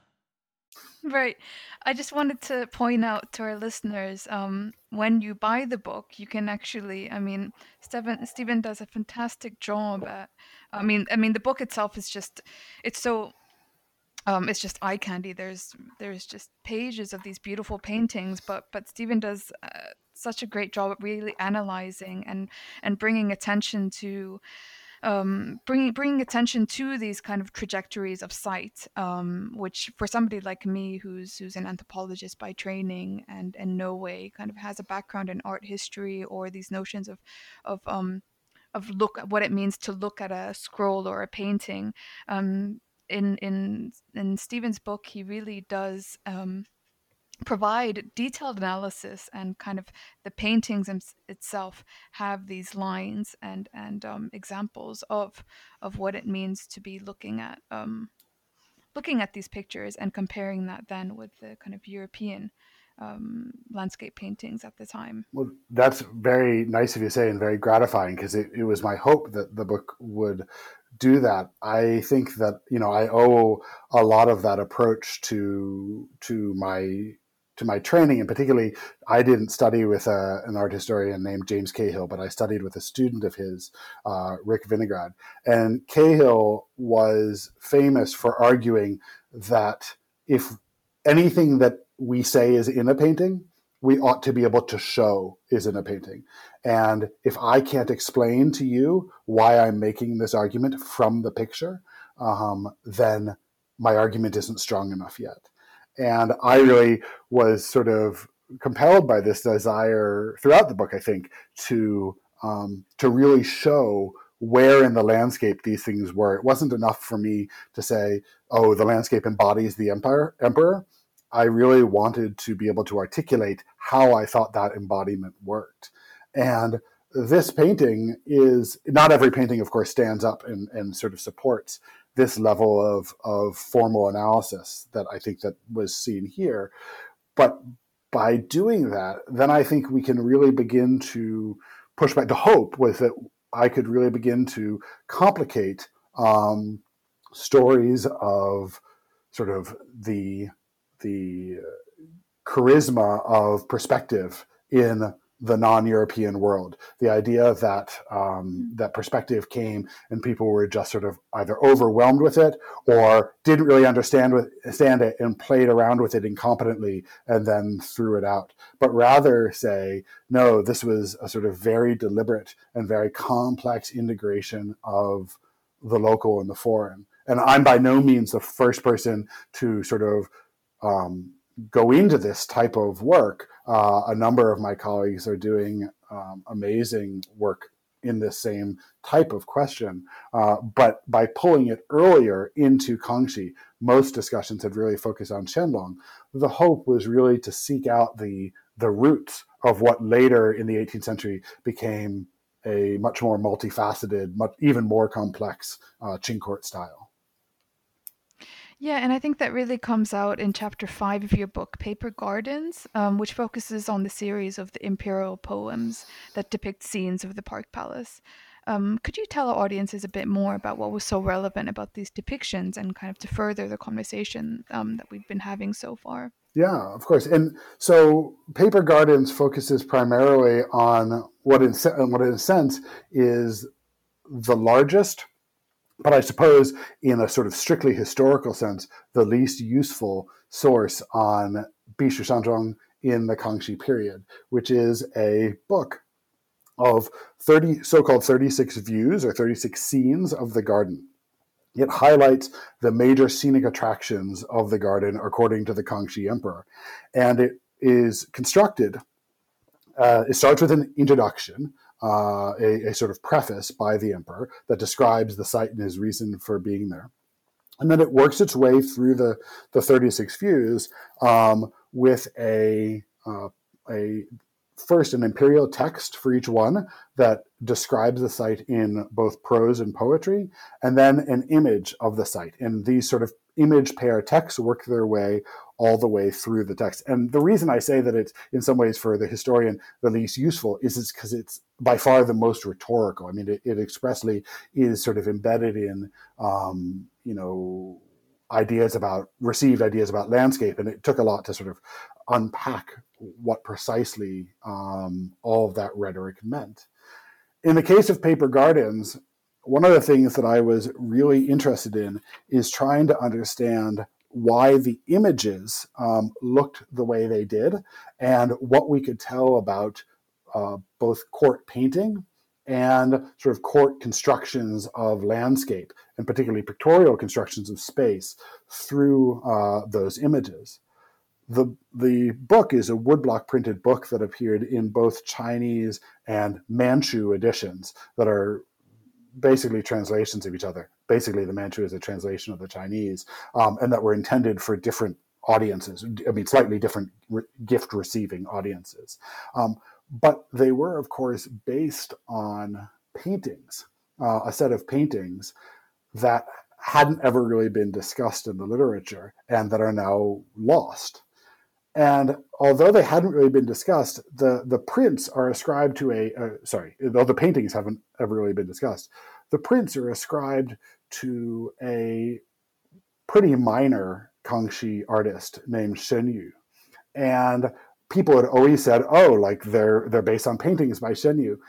Right. I just wanted to point out to our listeners um, when you buy the book, you can actually, I mean, Stephen, Stephen does a fantastic job at, I mean, I mean, the book itself is just, it's so um, it's just eye candy. There's there's just pages of these beautiful paintings, but but Stephen does uh, such a great job at really analyzing and and bringing attention to um, bringing bringing attention to these kind of trajectories of sight, um, which for somebody like me, who's who's an anthropologist by training and in no way kind of has a background in art history or these notions of of um, of look what it means to look at a scroll or a painting. Um, in in in Stephen's book, he really does um, provide detailed analysis and kind of the paintings itself have these lines and and um, examples of of what it means to be looking at um, looking at these pictures and comparing that then with the kind of European um, landscape paintings at the time. Well, that's very nice of you to say and very gratifying because it, it was my hope that the book would do that. I think that you know I owe a lot of that approach to to my to my training, and particularly I didn't study with a, an art historian named James Cahill, but I studied with a student of his, uh, Rick Vinograd, and Cahill was famous for arguing that if anything that we say is in a painting, we ought to be able to show is in a painting. And if I can't explain to you why I'm making this argument from the picture, um, then my argument isn't strong enough yet. And I really was sort of compelled by this desire throughout the book, I think, to um, to really show where in the landscape these things were. It wasn't enough for me to say, "Oh, the landscape embodies the empire emperor." I really wanted to be able to articulate how I thought that embodiment worked. And this painting is not every painting, of course, stands up and, and sort of supports this level of, of formal analysis that I think that was seen here. But by doing that, then I think we can really begin to push back. The hope was that I could really begin to complicate um, stories of sort of the the charisma of perspective in the non-European world. The idea that um, hmm. that perspective came and people were just sort of either overwhelmed with it or didn't really understand with, understand it and played around with it incompetently and then threw it out. But rather say, no, this was a sort of very deliberate and very complex integration of the local and the foreign. And I'm by no means the first person to sort of um, go into this type of work. Uh, a number of my colleagues are doing um, amazing work in this same type of question. Uh, but by pulling it earlier into Kangxi, most discussions have really focused on Qianlong. The hope was really to seek out the the roots of what later in the 18th century became a much more multifaceted, much even more complex uh, Qing court style. Yeah, and I think that really comes out in chapter five of your book, Paper Gardens, um, which focuses on the series of the imperial poems that depict scenes of the Park Palace. Um, could you tell our audiences a bit more about what was so relevant about these depictions and kind of to further the conversation um, that we've been having so far? Yeah, of course. And so Paper Gardens focuses primarily on what, in, what in a sense is the largest but I suppose, in a sort of strictly historical sense, the least useful source on Bishu Shanzhuang in the Kangxi period, which is a book of 30 so-called 36 views or 36 scenes of the garden. It highlights the major scenic attractions of the garden according to the Kangxi emperor. And it is constructed, uh, it starts with an introduction uh, a, a, sort of preface by the emperor that describes the site and his reason for being there. And then it works its way through the, the 36 views um, with a, uh, a first an imperial text for each one that describes the site in both prose and poetry, and then an image of the site. And these sort of image pair texts work their way all the way through the text. And the reason I say that it's in some ways for the historian the least useful is it's because it's by far the most rhetorical. I mean, it, it expressly is sort of embedded in, um, you know, ideas about received ideas about landscape, and it took a lot to sort of unpack what precisely um, all of that rhetoric meant. In the case of paper gardens, one of the things that I was really interested in is trying to understand why the images um, looked the way they did and what we could tell about uh, both court painting and sort of court constructions of landscape and particularly pictorial constructions of space through uh, those images. The, the book is a woodblock printed book that appeared in both Chinese and Manchu editions that are basically translations of each other. Basically, the Manchu is a translation of the Chinese, um, and that were intended for different audiences. I mean, slightly different re- gift receiving audiences. Um, but they were, of course, based on paintings, uh, a set of paintings that hadn't ever really been discussed in the literature and that are now lost. And although they hadn't really been discussed, the, the prints are ascribed to a, uh, sorry, though the paintings haven't ever really been discussed, the prints are ascribed to a pretty minor Kangxi artist named Shen Yu. And people had always said, oh, like they're, they're based on paintings by Shen Yu.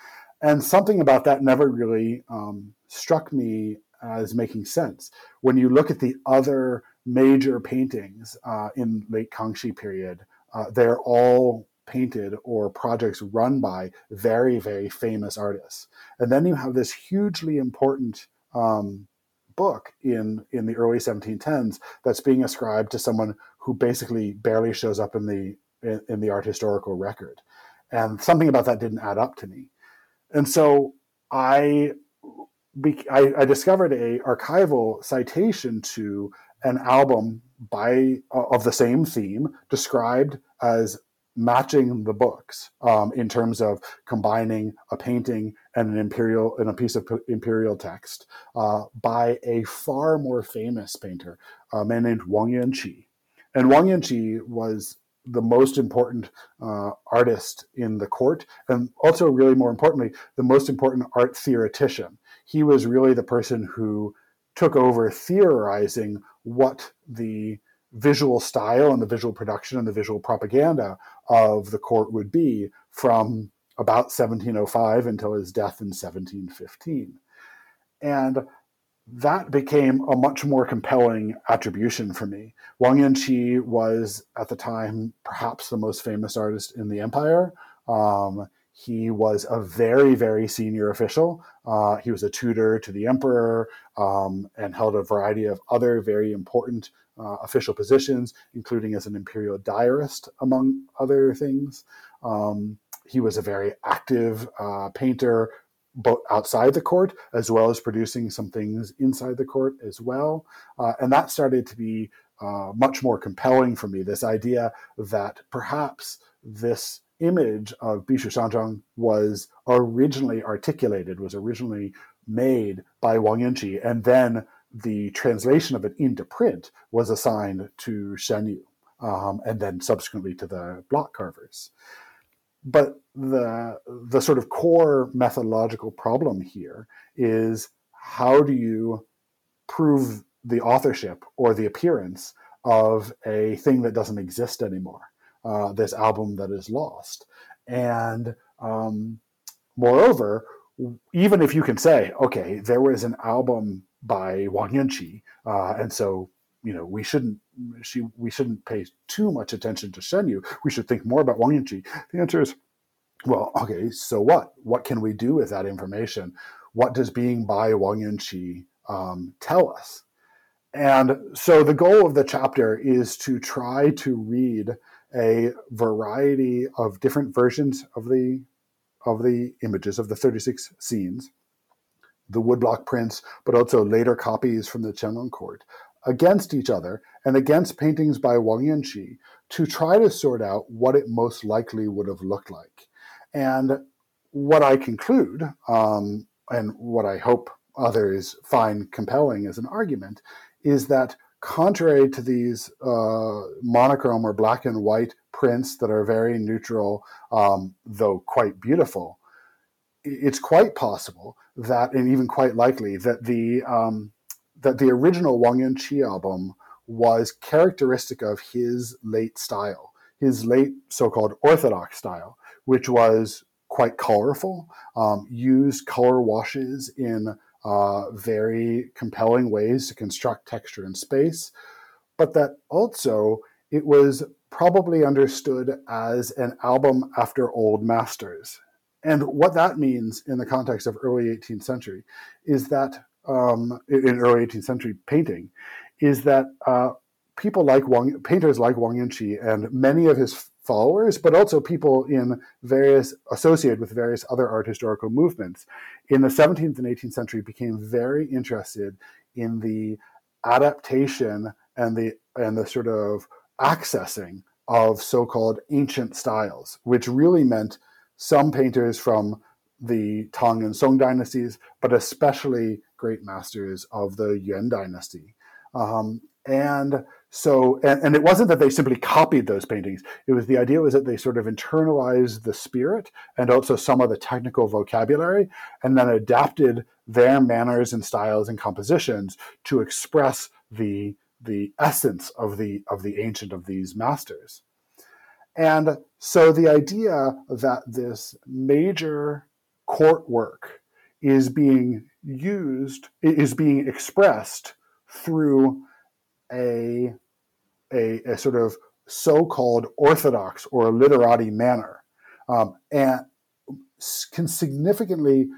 And something about that never really um, struck me as making sense. When you look at the other major paintings uh, in late Kangxi period, uh, they're all painted or projects run by very, very famous artists. And then you have this hugely important um, book in, in the early 1710s that's being ascribed to someone who basically barely shows up in the, in, in the art historical record. And something about that didn't add up to me. And so I I, I, discovered a archival citation to an album by uh, of the same theme described as matching the books um, in terms of combining a painting and an imperial and a piece of imperial text uh, by a far more famous painter, a man named Wang Yuanqi. And Wang Yuanqi was the most important uh, artist in the court, and also, really more importantly, the most important art theoretician. He was really the person who took over theorizing what the visual style and the visual production and the visual propaganda of the court would be from about 1705 until his death in 1715. And that became a much more compelling attribution for me. Wang Yuanqi was, at the time, perhaps the most famous artist in the empire. Um, he was a very, very senior official. Uh, he was a tutor to the emperor um, and held a variety of other very important uh, official positions, including as an imperial diarist, among other things. Um, he was a very active uh, painter, both outside the court as well as producing some things inside the court as well. Uh, and that started to be uh, much more compelling for me this idea that perhaps this image of Bishu Shanzhuang was originally articulated, was originally made by Wang Yuanqi, and then the translation of it into print was assigned to Shen Yu, um, and then subsequently to the block carvers. But the the sort of core methodological problem here is how do you prove the authorship or the appearance of a thing that doesn't exist anymore? Uh, this album that is lost, and um, moreover, even if you can say, okay, there was an album by Wang Yuanqi, uh, and so you know we shouldn't she we shouldn't pay too much attention to Shen Yu. We should think more about Wang Yuanqi. The answer is, well, okay, so what? What can we do with that information? What does being by Wang Yuanqi um, tell us? And so the goal of the chapter is to try to read a variety of different versions of the of the images of the 36 scenes, the woodblock prints, but also later copies from the Qianlong court, against each other and against paintings by Wang Yuanqi to try to sort out what it most likely would have looked like. And what I conclude, um, and what I hope others find compelling as an argument, is that contrary to these uh, monochrome or black and white prints that are very neutral, um, though quite beautiful, it's quite possible that, and even quite likely, that the um, that the original Wang Yuanqi album was characteristic of his late style, his late so-called orthodox style, which was quite colorful, um, used color washes in uh, very compelling ways to construct texture and space, but that also it was probably understood as an album after old masters. And what that means in the context of early 18th century is that, um, in early 18th century painting, is that uh, people like Wang, painters like Wang Yuanqi and many of his followers, but also people in various associated with various other art historical movements in the 17th and 18th century became very interested in the adaptation and the and the sort of accessing of so-called ancient styles, which really meant some painters from the Tang and Song dynasties, but especially great masters of the Yuan dynasty. Um, and so, and, and it wasn't that they simply copied those paintings. It was the idea was that they sort of internalized the spirit and also some of the technical vocabulary, and then adapted their manners and styles and compositions to express the the essence of the of the ancient of these masters. And so the idea that this major court work is being used, is being expressed through a, a, a sort of so-called orthodox or literati manner, um, and can significantly,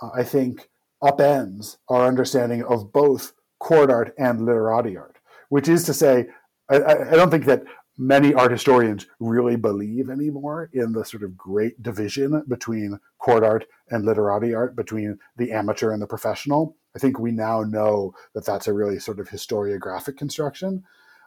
uh, I think, upends our understanding of both court art and literati art. Which is to say, I, I don't think that many art historians really believe anymore in the sort of great division between court art and literati art, between the amateur and the professional. I think we now know that that's a really sort of historiographic construction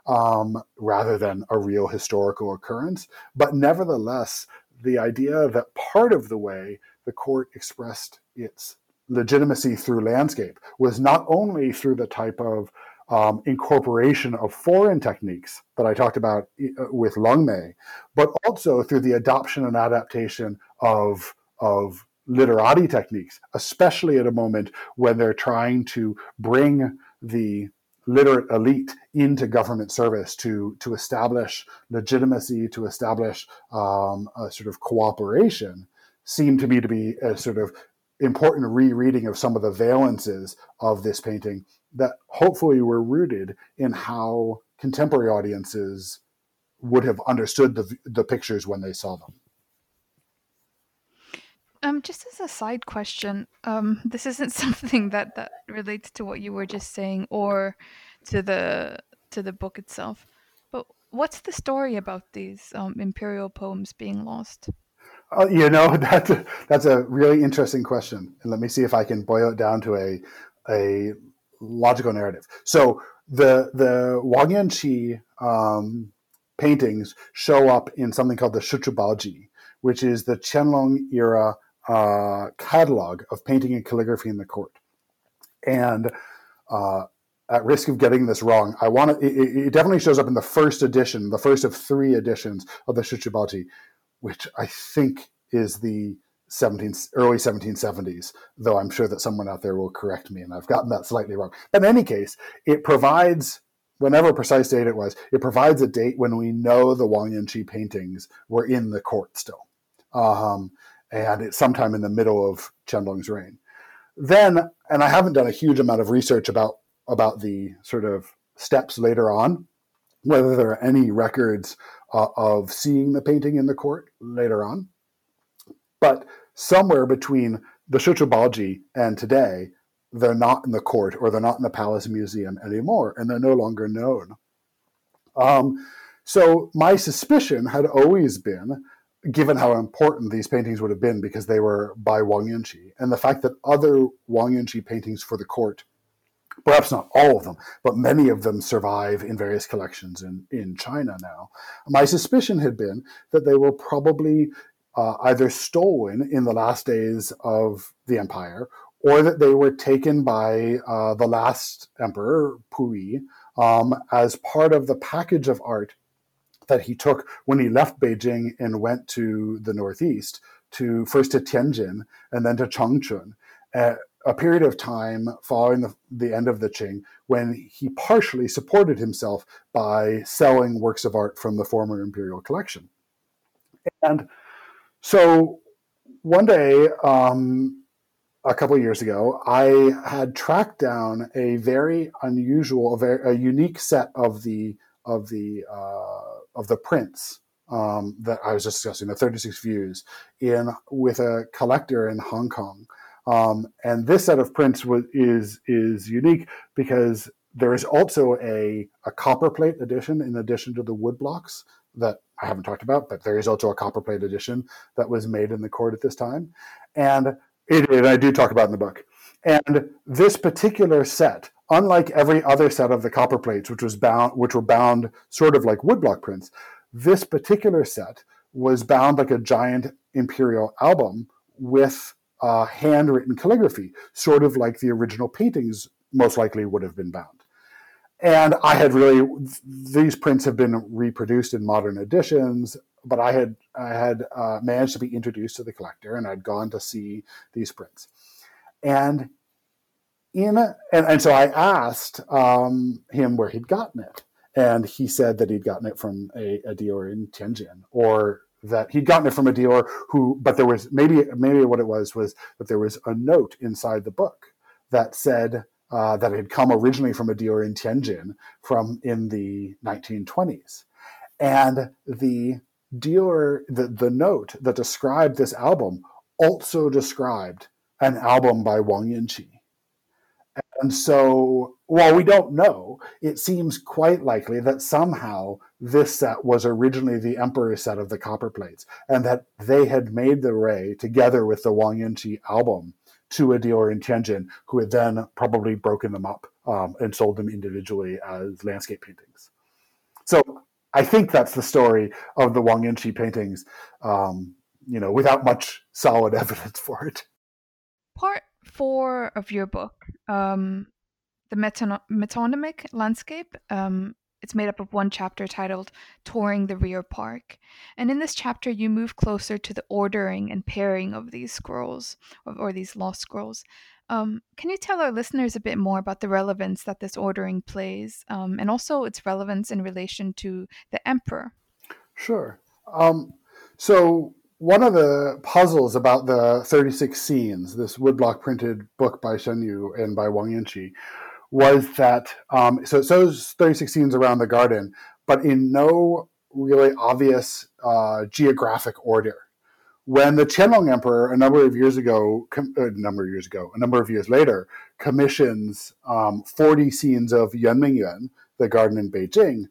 um, rather than a real historical occurrence. But nevertheless, the idea that part of the way the court expressed its legitimacy through landscape was not only through the type of um, incorporation of foreign techniques that I talked about uh, with Leng Mei, but also through the adoption and adaptation of, of literati techniques, especially at a moment when they're trying to bring the literate elite into government service to to establish legitimacy, to establish um, a sort of cooperation, seemed to me to be a sort of important rereading of some of the valences of this painting that hopefully were rooted in how contemporary audiences would have understood the, the pictures when they saw them. Um, just as a side question, um, this isn't *laughs* something that, that relates to what you were just saying or to the to the book itself. But what's the story about these um, imperial poems being lost? Uh, you know, *laughs* that's a, that's a really interesting question, and let me see if I can boil it down to a a logical narrative. So the the Wang Yuanqi um, paintings show up in something called the Shiqu Baoji, which is the Qianlong era uh, catalog of painting and calligraphy in the court. And uh, at risk of getting this wrong, I want to. It, it, definitely shows up in the first edition, the first of three editions of the Shiqu Baoji, which I think is the 17, early 1770s, though I'm sure that someone out there will correct me and I've gotten that slightly wrong. In any case, it provides, whenever precise date it was, it provides a date when we know the Wang Yuanqi paintings were in the court still. Um, and it's sometime in the middle of Qianlong's reign. Then, and I haven't done a huge amount of research about, about the sort of steps later on, whether there are any records uh, of seeing the painting in the court later on. But somewhere between the Shiqu Baoji and today, they're not in the court or they're not in the Palace Museum anymore, and they're no longer known. Um, so my suspicion had always been, given how important these paintings would have been because they were by Wang Yuanqi, and the fact that other Wang Yuanqi paintings for the court, perhaps not all of them, but many of them survive in various collections in, in China now. My suspicion had been that they were probably uh, either stolen in the last days of the empire or that they were taken by uh, the last emperor, Puyi, um, as part of the package of art that he took when he left Beijing and went to the northeast, to first to Tianjin and then to Changchun. A period of time following the, the, end of the Qing when he partially supported himself by selling works of art from the former imperial collection. And so one day, um, a couple years ago, I had tracked down a very unusual, a, very, a unique set of the of the uh, of the prints um, that I was just discussing, the 36 views, in with a collector in Hong Kong. Um, and this set of prints is is unique because there is also a, a copperplate edition in addition to the wood blocks that I haven't talked about, but there is also a copperplate edition that was made in the court at this time. And it, and I do talk about in the book. And this particular set, unlike every other set of the copper plates, which was bound, which were bound sort of like woodblock prints, this particular set was bound like a giant imperial album with uh, handwritten calligraphy, sort of like the original paintings most likely would have been bound. And I had really these prints have been reproduced in modern editions, but I had I had uh, managed to be introduced to the collector, and I'd gone to see these prints, and in a, and, and so I asked um, him where he'd gotten it, and he said that he'd gotten it from a, a dealer in Tianjin, or that he'd gotten it from a dealer who, but there was maybe maybe what it was was that there was a note inside the book that said uh, that it had come originally from a dealer in Tianjin from in the 1920s. And the dealer, the, the note that described this album also described an album by Wang Yinqi. And so, while we don't know, it seems quite likely that somehow this set was originally the emperor's set of the copper plates, and that they had made the ray together with the Wang Yinqi album to a dealer in Tianjin who had then probably broken them up um, and sold them individually as landscape paintings. So I think that's the story of the Wang Yinqi paintings, um, you know, without much solid *laughs* evidence for it. Part four of your book, um, the metonymic landscape, um, it's made up of one chapter titled Touring the Rear Park. And in this chapter, you move closer to the ordering and pairing of these scrolls or, or these lost scrolls. Um, can you tell our listeners a bit more about the relevance that this ordering plays um, and also its relevance in relation to the emperor? Sure. Um, so, one of the puzzles about the 36 scenes, this woodblock printed book by Shen Yu and by Wang Yinqi, was that um, so it shows 36 scenes around the garden, but in no really obvious uh, geographic order. When the Qianlong Emperor, a number of years ago, com- a number of years ago, a number of years later, commissions um, 40 scenes of Yuanmingyuan, the garden in Beijing,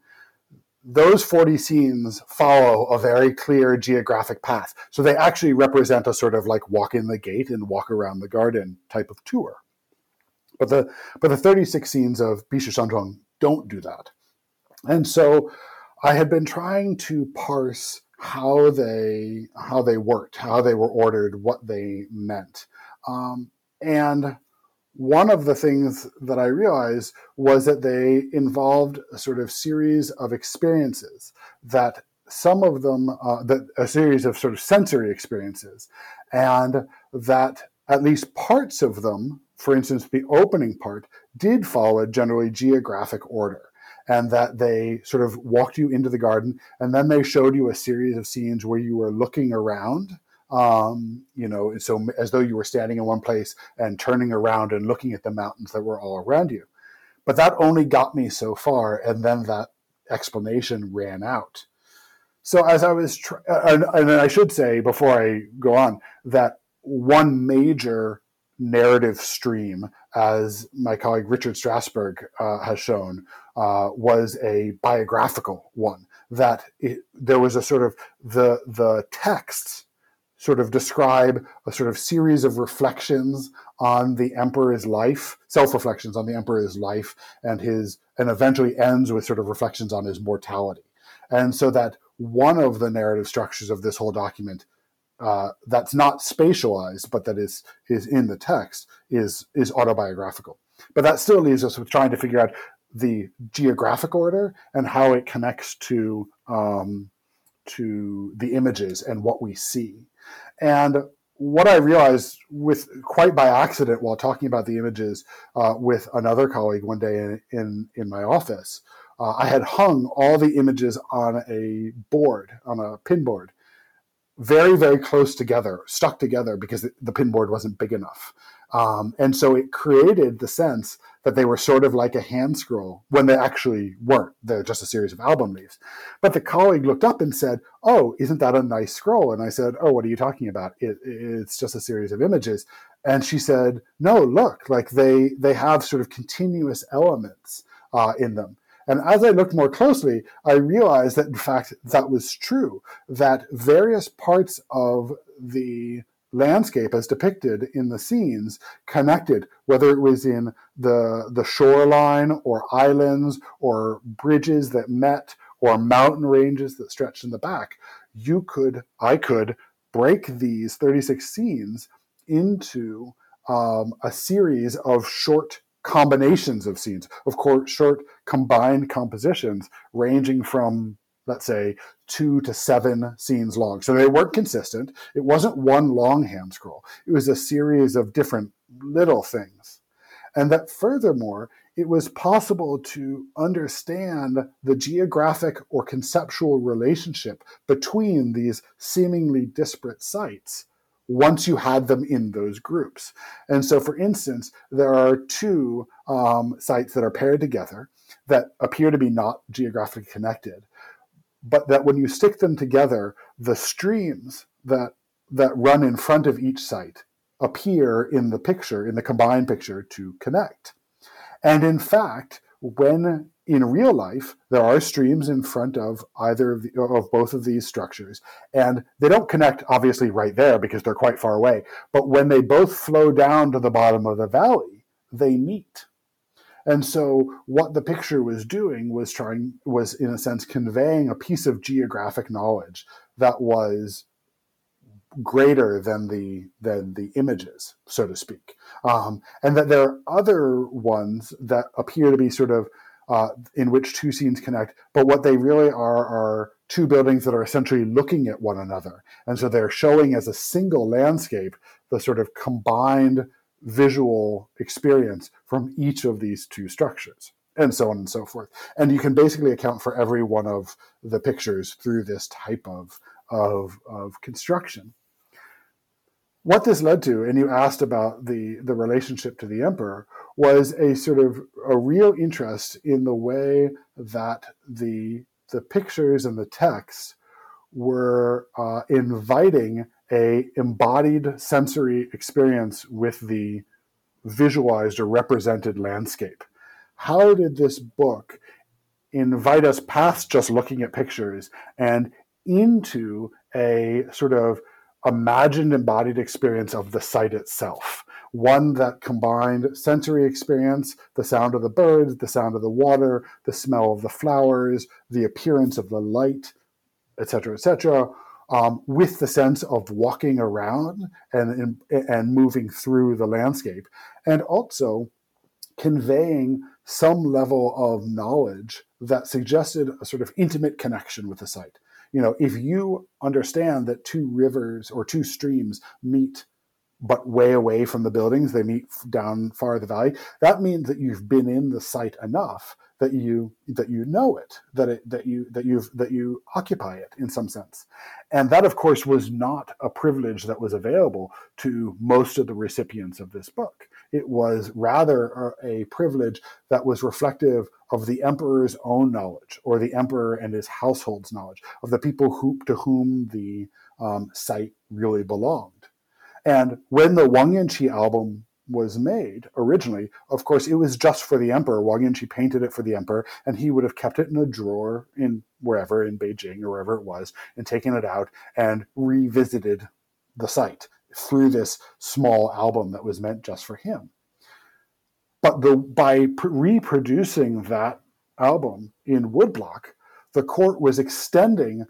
those 40 scenes follow a very clear geographic path. So they actually represent a sort of like walk in the gate and walk around the garden type of tour. But the but the 36 scenes of Bishu Shanzhuang don't do that. And so I had been trying to parse how they how they worked, how they were ordered, what they meant. Um, and one of the things that I realized was that they involved a sort of series of experiences that some of them, uh, that a series of sort of sensory experiences, and that at least parts of them for instance, the opening part did follow a generally geographic order, and that they sort of walked you into the garden, and then they showed you a series of scenes where you were looking around. Um, you know, so as though you were standing in one place and turning around and looking at the mountains that were all around you. But that only got me so far, and then that explanation ran out. So as I was, tr- and, and I should say before I go on that one major narrative stream, as my colleague Richard Strassberg uh, has shown, uh, was a biographical one. That it, there was a sort of the the texts sort of describe a sort of series of reflections on the emperor's life, self-reflections on the emperor's life and his, and eventually ends with sort of reflections on his mortality. And so that one of the narrative structures of this whole document uh, that's not spatialized, but that is is in the text, is is autobiographical. But that still leaves us with trying to figure out the geographic order and how it connects to um, to the images and what we see. And what I realized with quite by accident while talking about the images uh, with another colleague one day in in, in my office, uh, I had hung all the images on a board on a pin board very, very close together, stuck together because the pinboard wasn't big enough. Um, and so it created the sense that they were sort of like a hand scroll when they actually weren't. They're just a series of album leaves. But the colleague looked up and said, Oh, isn't that a nice scroll? And I said, Oh, what are you talking about? It, it's just a series of images. And she said, No, look, like they, they have sort of continuous elements uh, in them. And as I looked more closely, I realized that in fact that was true, that various parts of the landscape as depicted in the scenes connected, whether it was in the, the shoreline or islands or bridges that met or mountain ranges that stretched in the back, you could, I could break these 36 scenes into um, a series of short combinations of scenes, of course, short combined compositions ranging from, let's say, two to seven scenes long. So they weren't consistent. It wasn't one long hand scroll, it was a series of different little things. And that furthermore, it was possible to understand the geographic or conceptual relationship between these seemingly disparate sites once you had them in those groups. And so, for instance, there are two um, sites that are paired together that appear to be not geographically connected, but that when you stick them together, the streams that that run in front of each site appear in the picture, in the combined picture, to connect. And in fact, when in real life, there are streams in front of either of, the, of, both of these structures, and they don't connect obviously right there because they're quite far away. But when they both flow down to the bottom of the valley, they meet. And so, what the picture was doing was trying was in a sense conveying a piece of geographic knowledge that was greater than the than the images, so to speak, um, and that there are other ones that appear to be sort of uh, in which two scenes connect, but what they really are are two buildings that are essentially looking at one another. And so they're showing as a single landscape the sort of combined visual experience from each of these two structures, and so on and so forth. And you can basically account for every one of the pictures through this type of, of, of construction what this led to, and you asked about the, the relationship to the emperor, was a sort of a real interest in the way that the the pictures and the text were uh, inviting a embodied sensory experience with the visualized or represented landscape. How did this book invite us past just looking at pictures and into a sort of imagined embodied experience of the site itself. One that combined sensory experience, the sound of the birds, the sound of the water, the smell of the flowers, the appearance of the light, etc., etc., um, with the sense of walking around and, and moving through the landscape, and also conveying some level of knowledge that suggested a sort of intimate connection with the site. You know, if you understand that two rivers or two streams meet but way away from the buildings, they meet down far the valley, that means that you've been in the site enough that you that you know it, that it that you that you've that you occupy it in some sense. And that of course was not a privilege that was available to most of the recipients of this book. It was rather a privilege that was reflective of the emperor's own knowledge, or the emperor and his household's knowledge, of the people who, to whom the um, site really belonged. And when the Wang album was made originally, of course, it was just for the emperor. Wang Yanqi painted it for the emperor, and he would have kept it in a drawer in wherever, in Beijing or wherever it was, and taken it out and revisited the site through this small album that was meant just for him. But the, by pr- reproducing that album in woodblock, the court was extending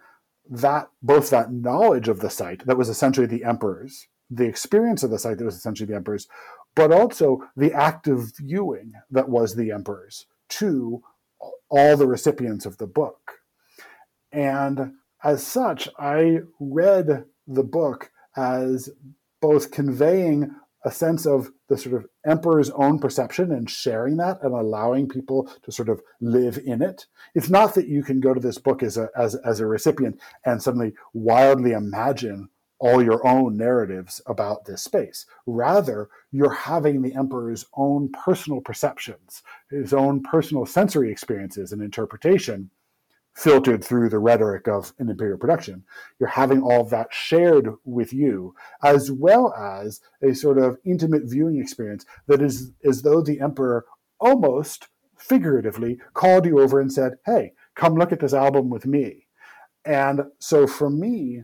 that both that knowledge of the site that was essentially the emperor's, the experience of the site that was essentially the emperor's, but also the active viewing that was the emperor's to all the recipients of the book. And as such, I read the book as both conveying a sense of the sort of emperor's own perception and sharing that and allowing people to sort of live in it. It's not that you can go to this book as a as, as a recipient and suddenly wildly imagine all your own narratives about this space. Rather, you're having the emperor's own personal perceptions, his own personal sensory experiences and interpretation filtered through the rhetoric of an imperial production. You're having all that shared with you, as well as a sort of intimate viewing experience that is as though the emperor almost figuratively called you over and said, Hey, come look at this album with me. And so for me,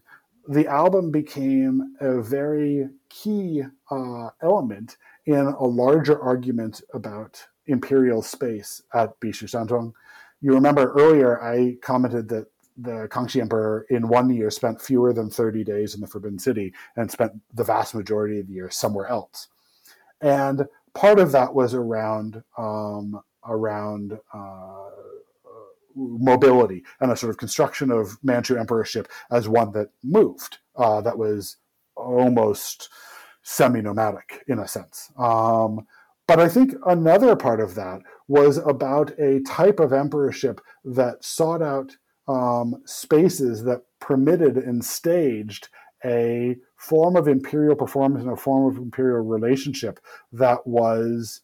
the album became a very key uh, element in a larger argument about imperial space at Bishu you remember earlier I commented that the Kangxi Emperor in one year spent fewer than 30 days in the Forbidden City and spent the vast majority of the year somewhere else. And part of that was around um, around uh, mobility and a sort of construction of Manchu emperorship as one that moved, uh, that was almost semi-nomadic in a sense. Um, but I think another part of that was about a type of emperorship that sought out um, spaces that permitted and staged a form of imperial performance and a form of imperial relationship that was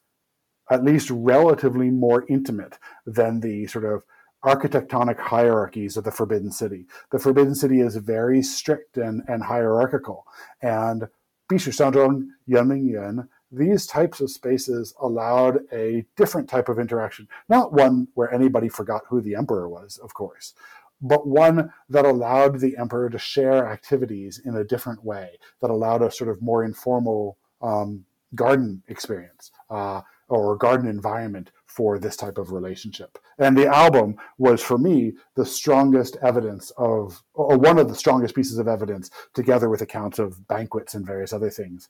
at least relatively more intimate than the sort of architectonic hierarchies of the Forbidden City. The Forbidden City is very strict and, and hierarchical. And Bishu Shanzhuang, Yuanming Yuan, these types of spaces allowed a different type of interaction. Not one where anybody forgot who the emperor was, of course, but one that allowed the emperor to share activities in a different way, that allowed a sort of more informal um, garden experience uh, or garden environment for this type of relationship. And the album was, for me, the strongest evidence of, or one of the strongest pieces of evidence, together with accounts of banquets and various other things,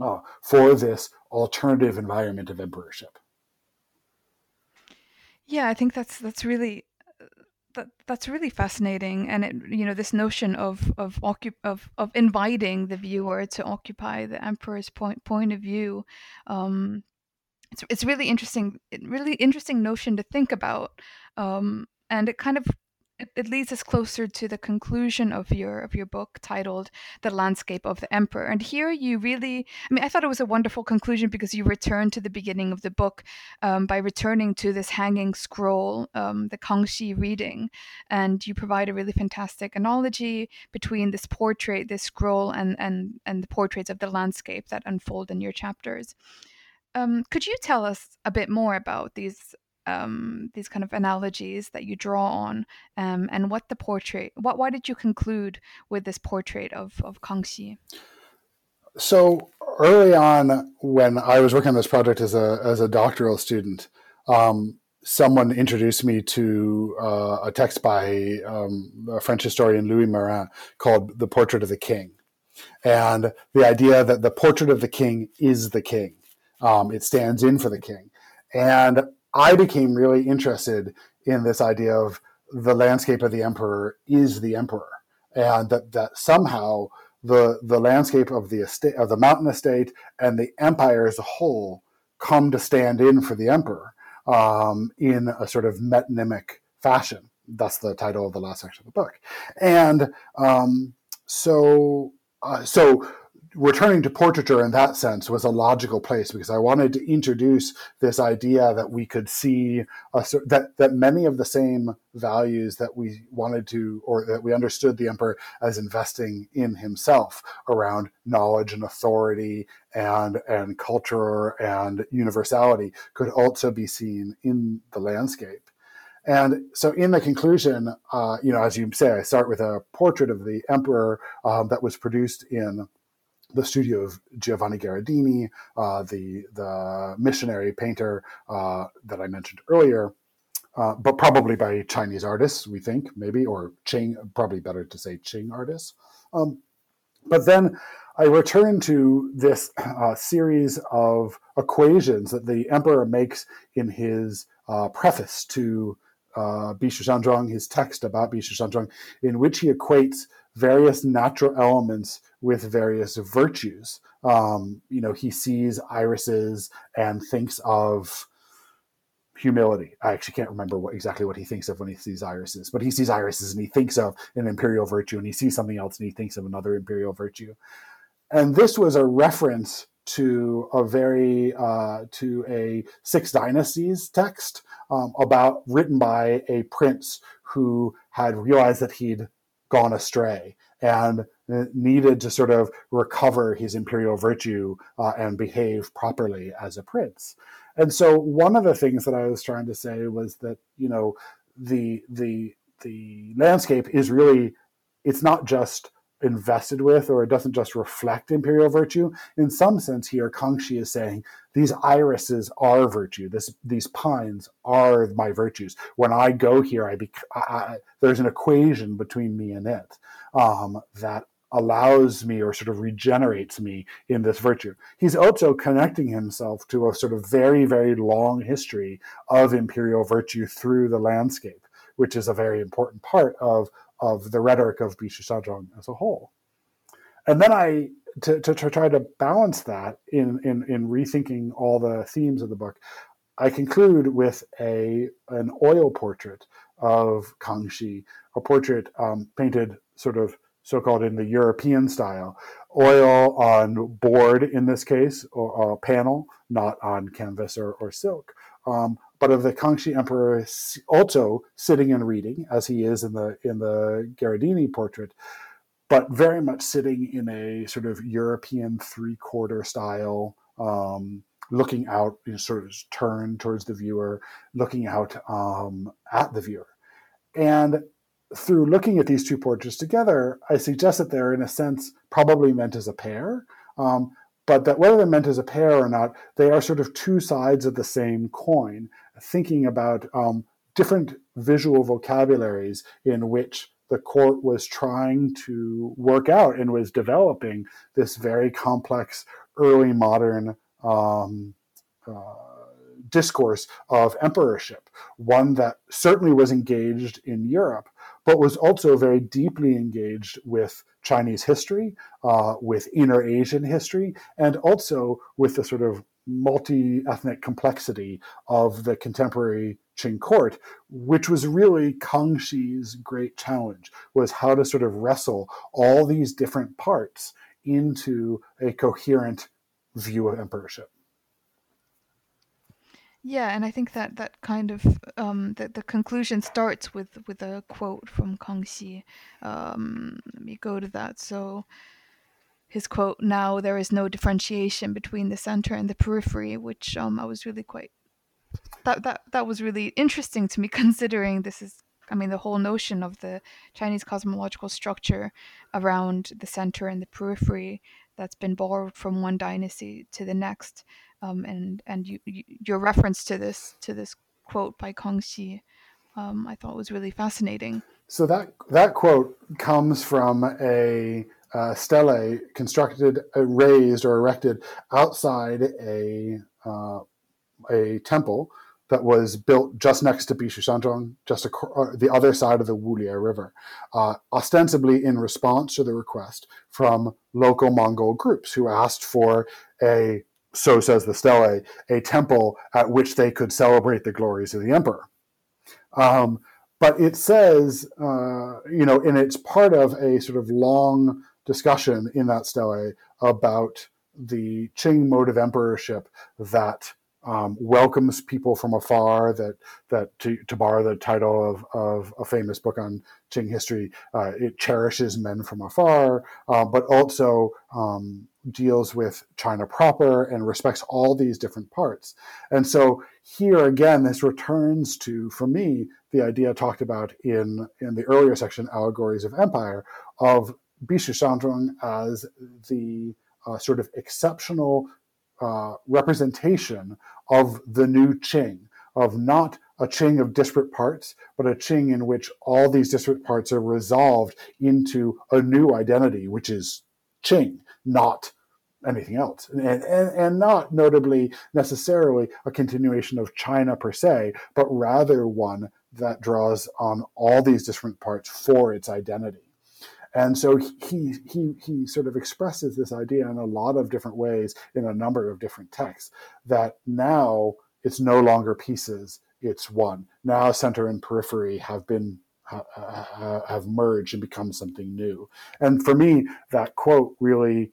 uh, for this alternative environment of emperorship. Yeah, I think that's that's really that that's really fascinating, and it you know this notion of of occup- of of inviting the viewer to occupy the emperor's point point of view. Um, it's it's really interesting, really interesting notion to think about, um, and it kind of it, it leads us closer to the conclusion of your of your book titled "The Landscape of the Emperor." And here you really, I mean, I thought it was a wonderful conclusion because you return to the beginning of the book um, by returning to this hanging scroll, um, the Kangxi reading, and you provide a really fantastic analogy between this portrait, this scroll, and and and the portraits of the landscape that unfold in your chapters. Um, could you tell us a bit more about these um, these kind of analogies that you draw on, um, and what the portrait? What why did you conclude with this portrait of of Kangxi? So early on, when I was working on this project as a as a doctoral student, um, someone introduced me to uh, a text by um, a French historian Louis Marin called "The Portrait of the King," and the idea that the portrait of the king is the king um, it stands in for the king. And I became really interested in this idea of the landscape of the emperor is the emperor, and that that somehow the the landscape of the estate of the mountain estate and the empire as a whole come to stand in for the emperor um, in a sort of metonymic fashion. That's the title of the last section of the book, and um, so uh, so returning to portraiture in that sense was a logical place because I wanted to introduce this idea that we could see a, that that many of the same values that we wanted to or that we understood the emperor as investing in himself around knowledge and authority and and culture and universality could also be seen in the landscape. And so, in the conclusion, uh, you know, as you say, I start with a portrait of the emperor um, that was produced in the studio of Giovanni Gherardini, uh, the the missionary painter uh, that I mentioned earlier, uh, but probably by Chinese artists, we think maybe, or Qing, probably better to say Qing artists. Um, but then I return to this uh, series of equations that the emperor makes in his uh, preface to uh, Bishu Shanzhuang, his text about Bishu Shanzhuang, in which he equates various natural elements with various virtues. Um, you know, he sees irises and thinks of humility. I actually can't remember what exactly what he thinks of when he sees irises, but he sees irises and he thinks of an imperial virtue, and he sees something else and he thinks of another imperial virtue. And this was a reference to a very uh, to a Six Dynasties text um, about written by a prince who had realized that he'd gone astray and needed to sort of recover his imperial virtue uh, and behave properly as a prince. And so one of the things that I was trying to say was that you know the the the landscape is really it's not just invested with or it doesn't just reflect imperial virtue in some sense here kangxi is saying these irises are virtue this these pines are my virtues when i go here i, bec- I, I there's an equation between me and it um, that allows me or sort of regenerates me in this virtue. He's also connecting himself to a sort of very, very long history of imperial virtue through the landscape, which is a very important part of, of the rhetoric of Bishu Shanzhuang as a whole. And then I, to, to, to try to balance that in, in, in rethinking all the themes of the book, I conclude with a an oil portrait of Kangxi, a portrait um, painted sort of so-called in the European style, oil on board in this case, or a panel, not on canvas or, or silk. Um, but of the Kangxi Emperor also sitting and reading, as he is in the in the Gherardini portrait, but very much sitting in a sort of European three-quarter style, um, looking out, you know, sort of turned towards the viewer, looking out um, at the viewer. And through looking at these two portraits together, I suggest that they're, in a sense, probably meant as a pair. Um, but that whether they're meant as a pair or not, they are sort of two sides of the same coin, thinking about um, different visual vocabularies in which the court was trying to work out and was developing this very complex early modern um, uh, discourse of emperorship, one that certainly was engaged in Europe, but was also very deeply engaged with Chinese history, uh, with inner Asian history, and also with the sort of multi ethnic complexity of the contemporary Qing court, which was really Kangxi's great challenge, was how to sort of wrestle all these different parts into a coherent view of emperorship. Yeah, and I think that that kind of um, the the conclusion starts with with a quote from Kangxi. Um, let me go to that. So his quote: "Now there is no differentiation between the center and the periphery," which um, I was really quite that that that was really interesting to me, *laughs* considering this is I mean, the whole notion of the Chinese cosmological structure around the center and the periphery that's been borrowed from one dynasty to the next um, and and you, you, your reference to this to this quote by Kangxi, um, I thought was really fascinating. So that that quote comes from a uh, stele constructed, uh, raised, or erected outside a uh, a temple that was built just next to Bishu Shanzhuang, just uh, the other side of the Wulie River, uh, ostensibly in response to the request from local Mongol groups who asked for a so says the stele, a temple at which they could celebrate the glories of the emperor. Um, but it says, uh, you know, and it's part of a sort of long discussion in that stele about the Qing mode of emperorship that um, welcomes people from afar. That that to, to borrow the title of, of a famous book on Qing history, uh, it cherishes men from afar, uh, but also um, deals with China proper and respects all these different parts. And so here again, this returns to, for me, the idea talked about in in the earlier section, allegories of empire, of Bishu Shanzhuang as the uh, sort of exceptional uh, representation of the new Qing, of not a Qing of disparate parts, but a Qing in which all these disparate parts are resolved into a new identity, which is Qing, not anything else. And, and, and not notably necessarily a continuation of China per se, but rather one that draws on all these different parts for its identity. And so he, he, he sort of expresses this idea in a lot of different ways in a number of different texts that now it's no longer pieces, it's one. Now center and periphery have been have merged and become something new. And for me, that quote really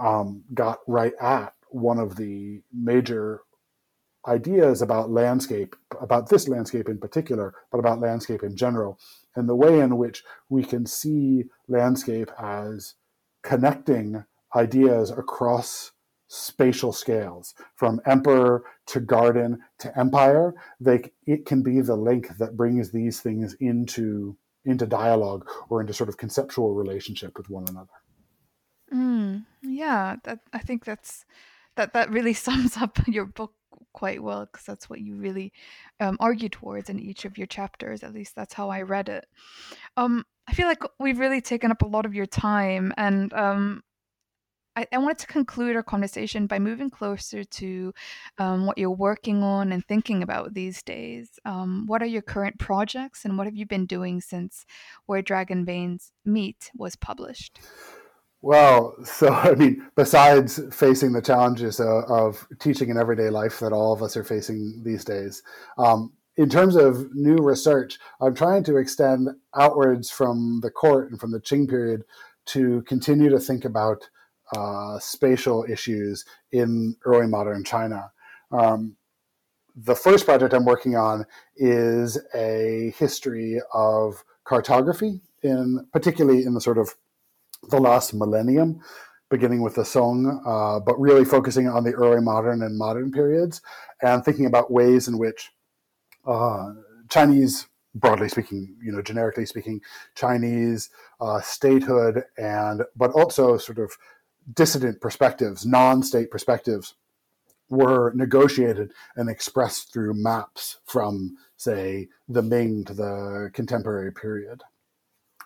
um, got right at one of the major ideas about landscape, about this landscape in particular, but about landscape in general, and the way in which we can see landscape as connecting ideas across spatial scales from emperor to garden to empire they it can be the link that brings these things into into dialogue or into sort of conceptual relationship with one another. Mm, yeah, that, I think that's that that really *laughs* sums up your book quite well because that's what you really um, argue towards in each of your chapters. At least that's how I read it. Um, I feel like we've really taken up a lot of your time, and um, I, I wanted to conclude our conversation by moving closer to um, what you're working on and thinking about these days. Um, what are your current projects, and what have you been doing since Where Dragon Veins Meet was published? Well, *laughs* so I mean, besides facing the challenges of, of, teaching in everyday life that all of us are facing these days, um, in terms of new research, I'm trying to extend outwards from the court and from the Qing period to continue to think about uh, spatial issues in early modern China. Um, the first project I'm working on is a history of cartography, in particularly in the sort of the last millennium, beginning with the Song, uh, but really focusing on the early modern and modern periods, and thinking about ways in which uh, Chinese, broadly speaking, you know, generically speaking, Chinese uh, statehood, and but also sort of dissident perspectives, non-state perspectives, were negotiated and expressed through maps from, say, the Ming to the contemporary period.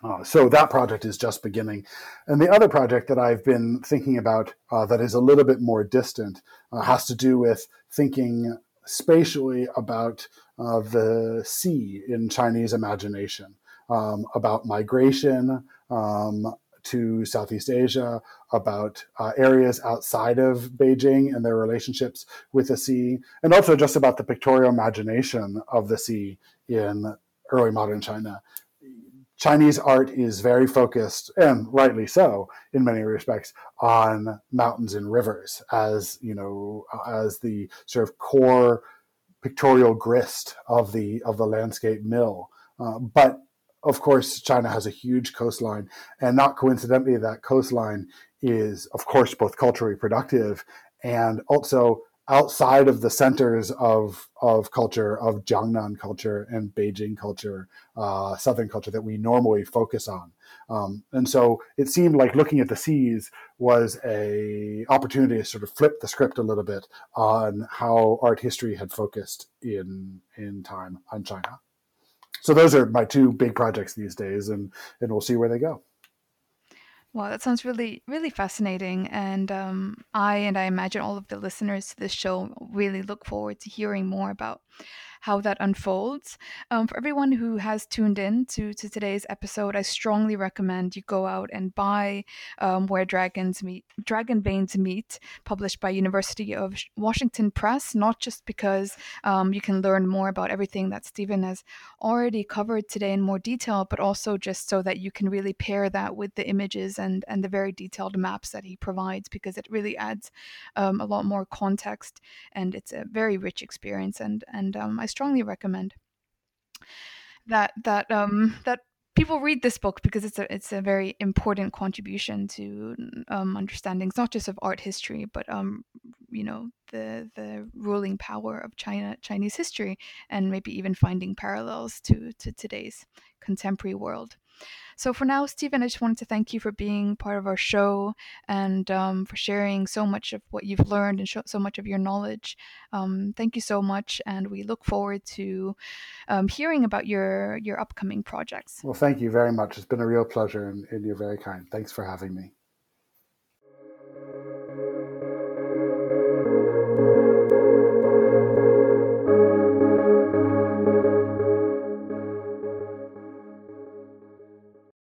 Uh, so that project is just beginning. And the other project that I've been thinking about uh, that is a little bit more distant uh, has to do with thinking spatially about uh, the sea in Chinese imagination, um, about migration um, to Southeast Asia, about uh, areas outside of Beijing and their relationships with the sea, and also just about the pictorial imagination of the sea in early modern China. Chinese art is very focused, and rightly so, in many respects, on mountains and rivers as you know as the sort of core pictorial grist of the of the landscape mill. Uh, but of course, China has a huge coastline, and not coincidentally, that coastline is, of course, both culturally productive and also outside of the centers of of culture of Jiangnan culture and Beijing culture, uh, Southern culture that we normally focus on. Um, and so it seemed like looking at the seas was a opportunity to sort of flip the script a little bit on how art history had focused in in time on China. So those are my two big projects these days, and and we'll see where they go. Wow, that sounds really, really fascinating. And um, I and I imagine all of the listeners to this show really look forward to hearing more about how that unfolds. Um, for everyone who has tuned in to, to today's episode, I strongly recommend you go out and buy um, Where Dragons Meet, Dragon Veins Meet, published by University of Washington Press, not just because um, you can learn more about everything that Stephen has already covered today in more detail, but also just so that you can really pair that with the images and, and the very detailed maps that he provides, because it really adds um, a lot more context and it's a very rich experience. And, and um, I strongly recommend that that um that people read this book because it's a it's a very important contribution to um, understandings not just of art history but um you know the the ruling power of China Chinese history and maybe even finding parallels to to today's contemporary world. So for now, Stephen, I just wanted to thank you for being part of our show and um, for sharing so much of what you've learned and so much of your knowledge. Um, thank you so much, and we look forward to um, hearing about your your upcoming projects. Well, thank you very much. It's been a real pleasure, and, and you're very kind. Thanks for having me.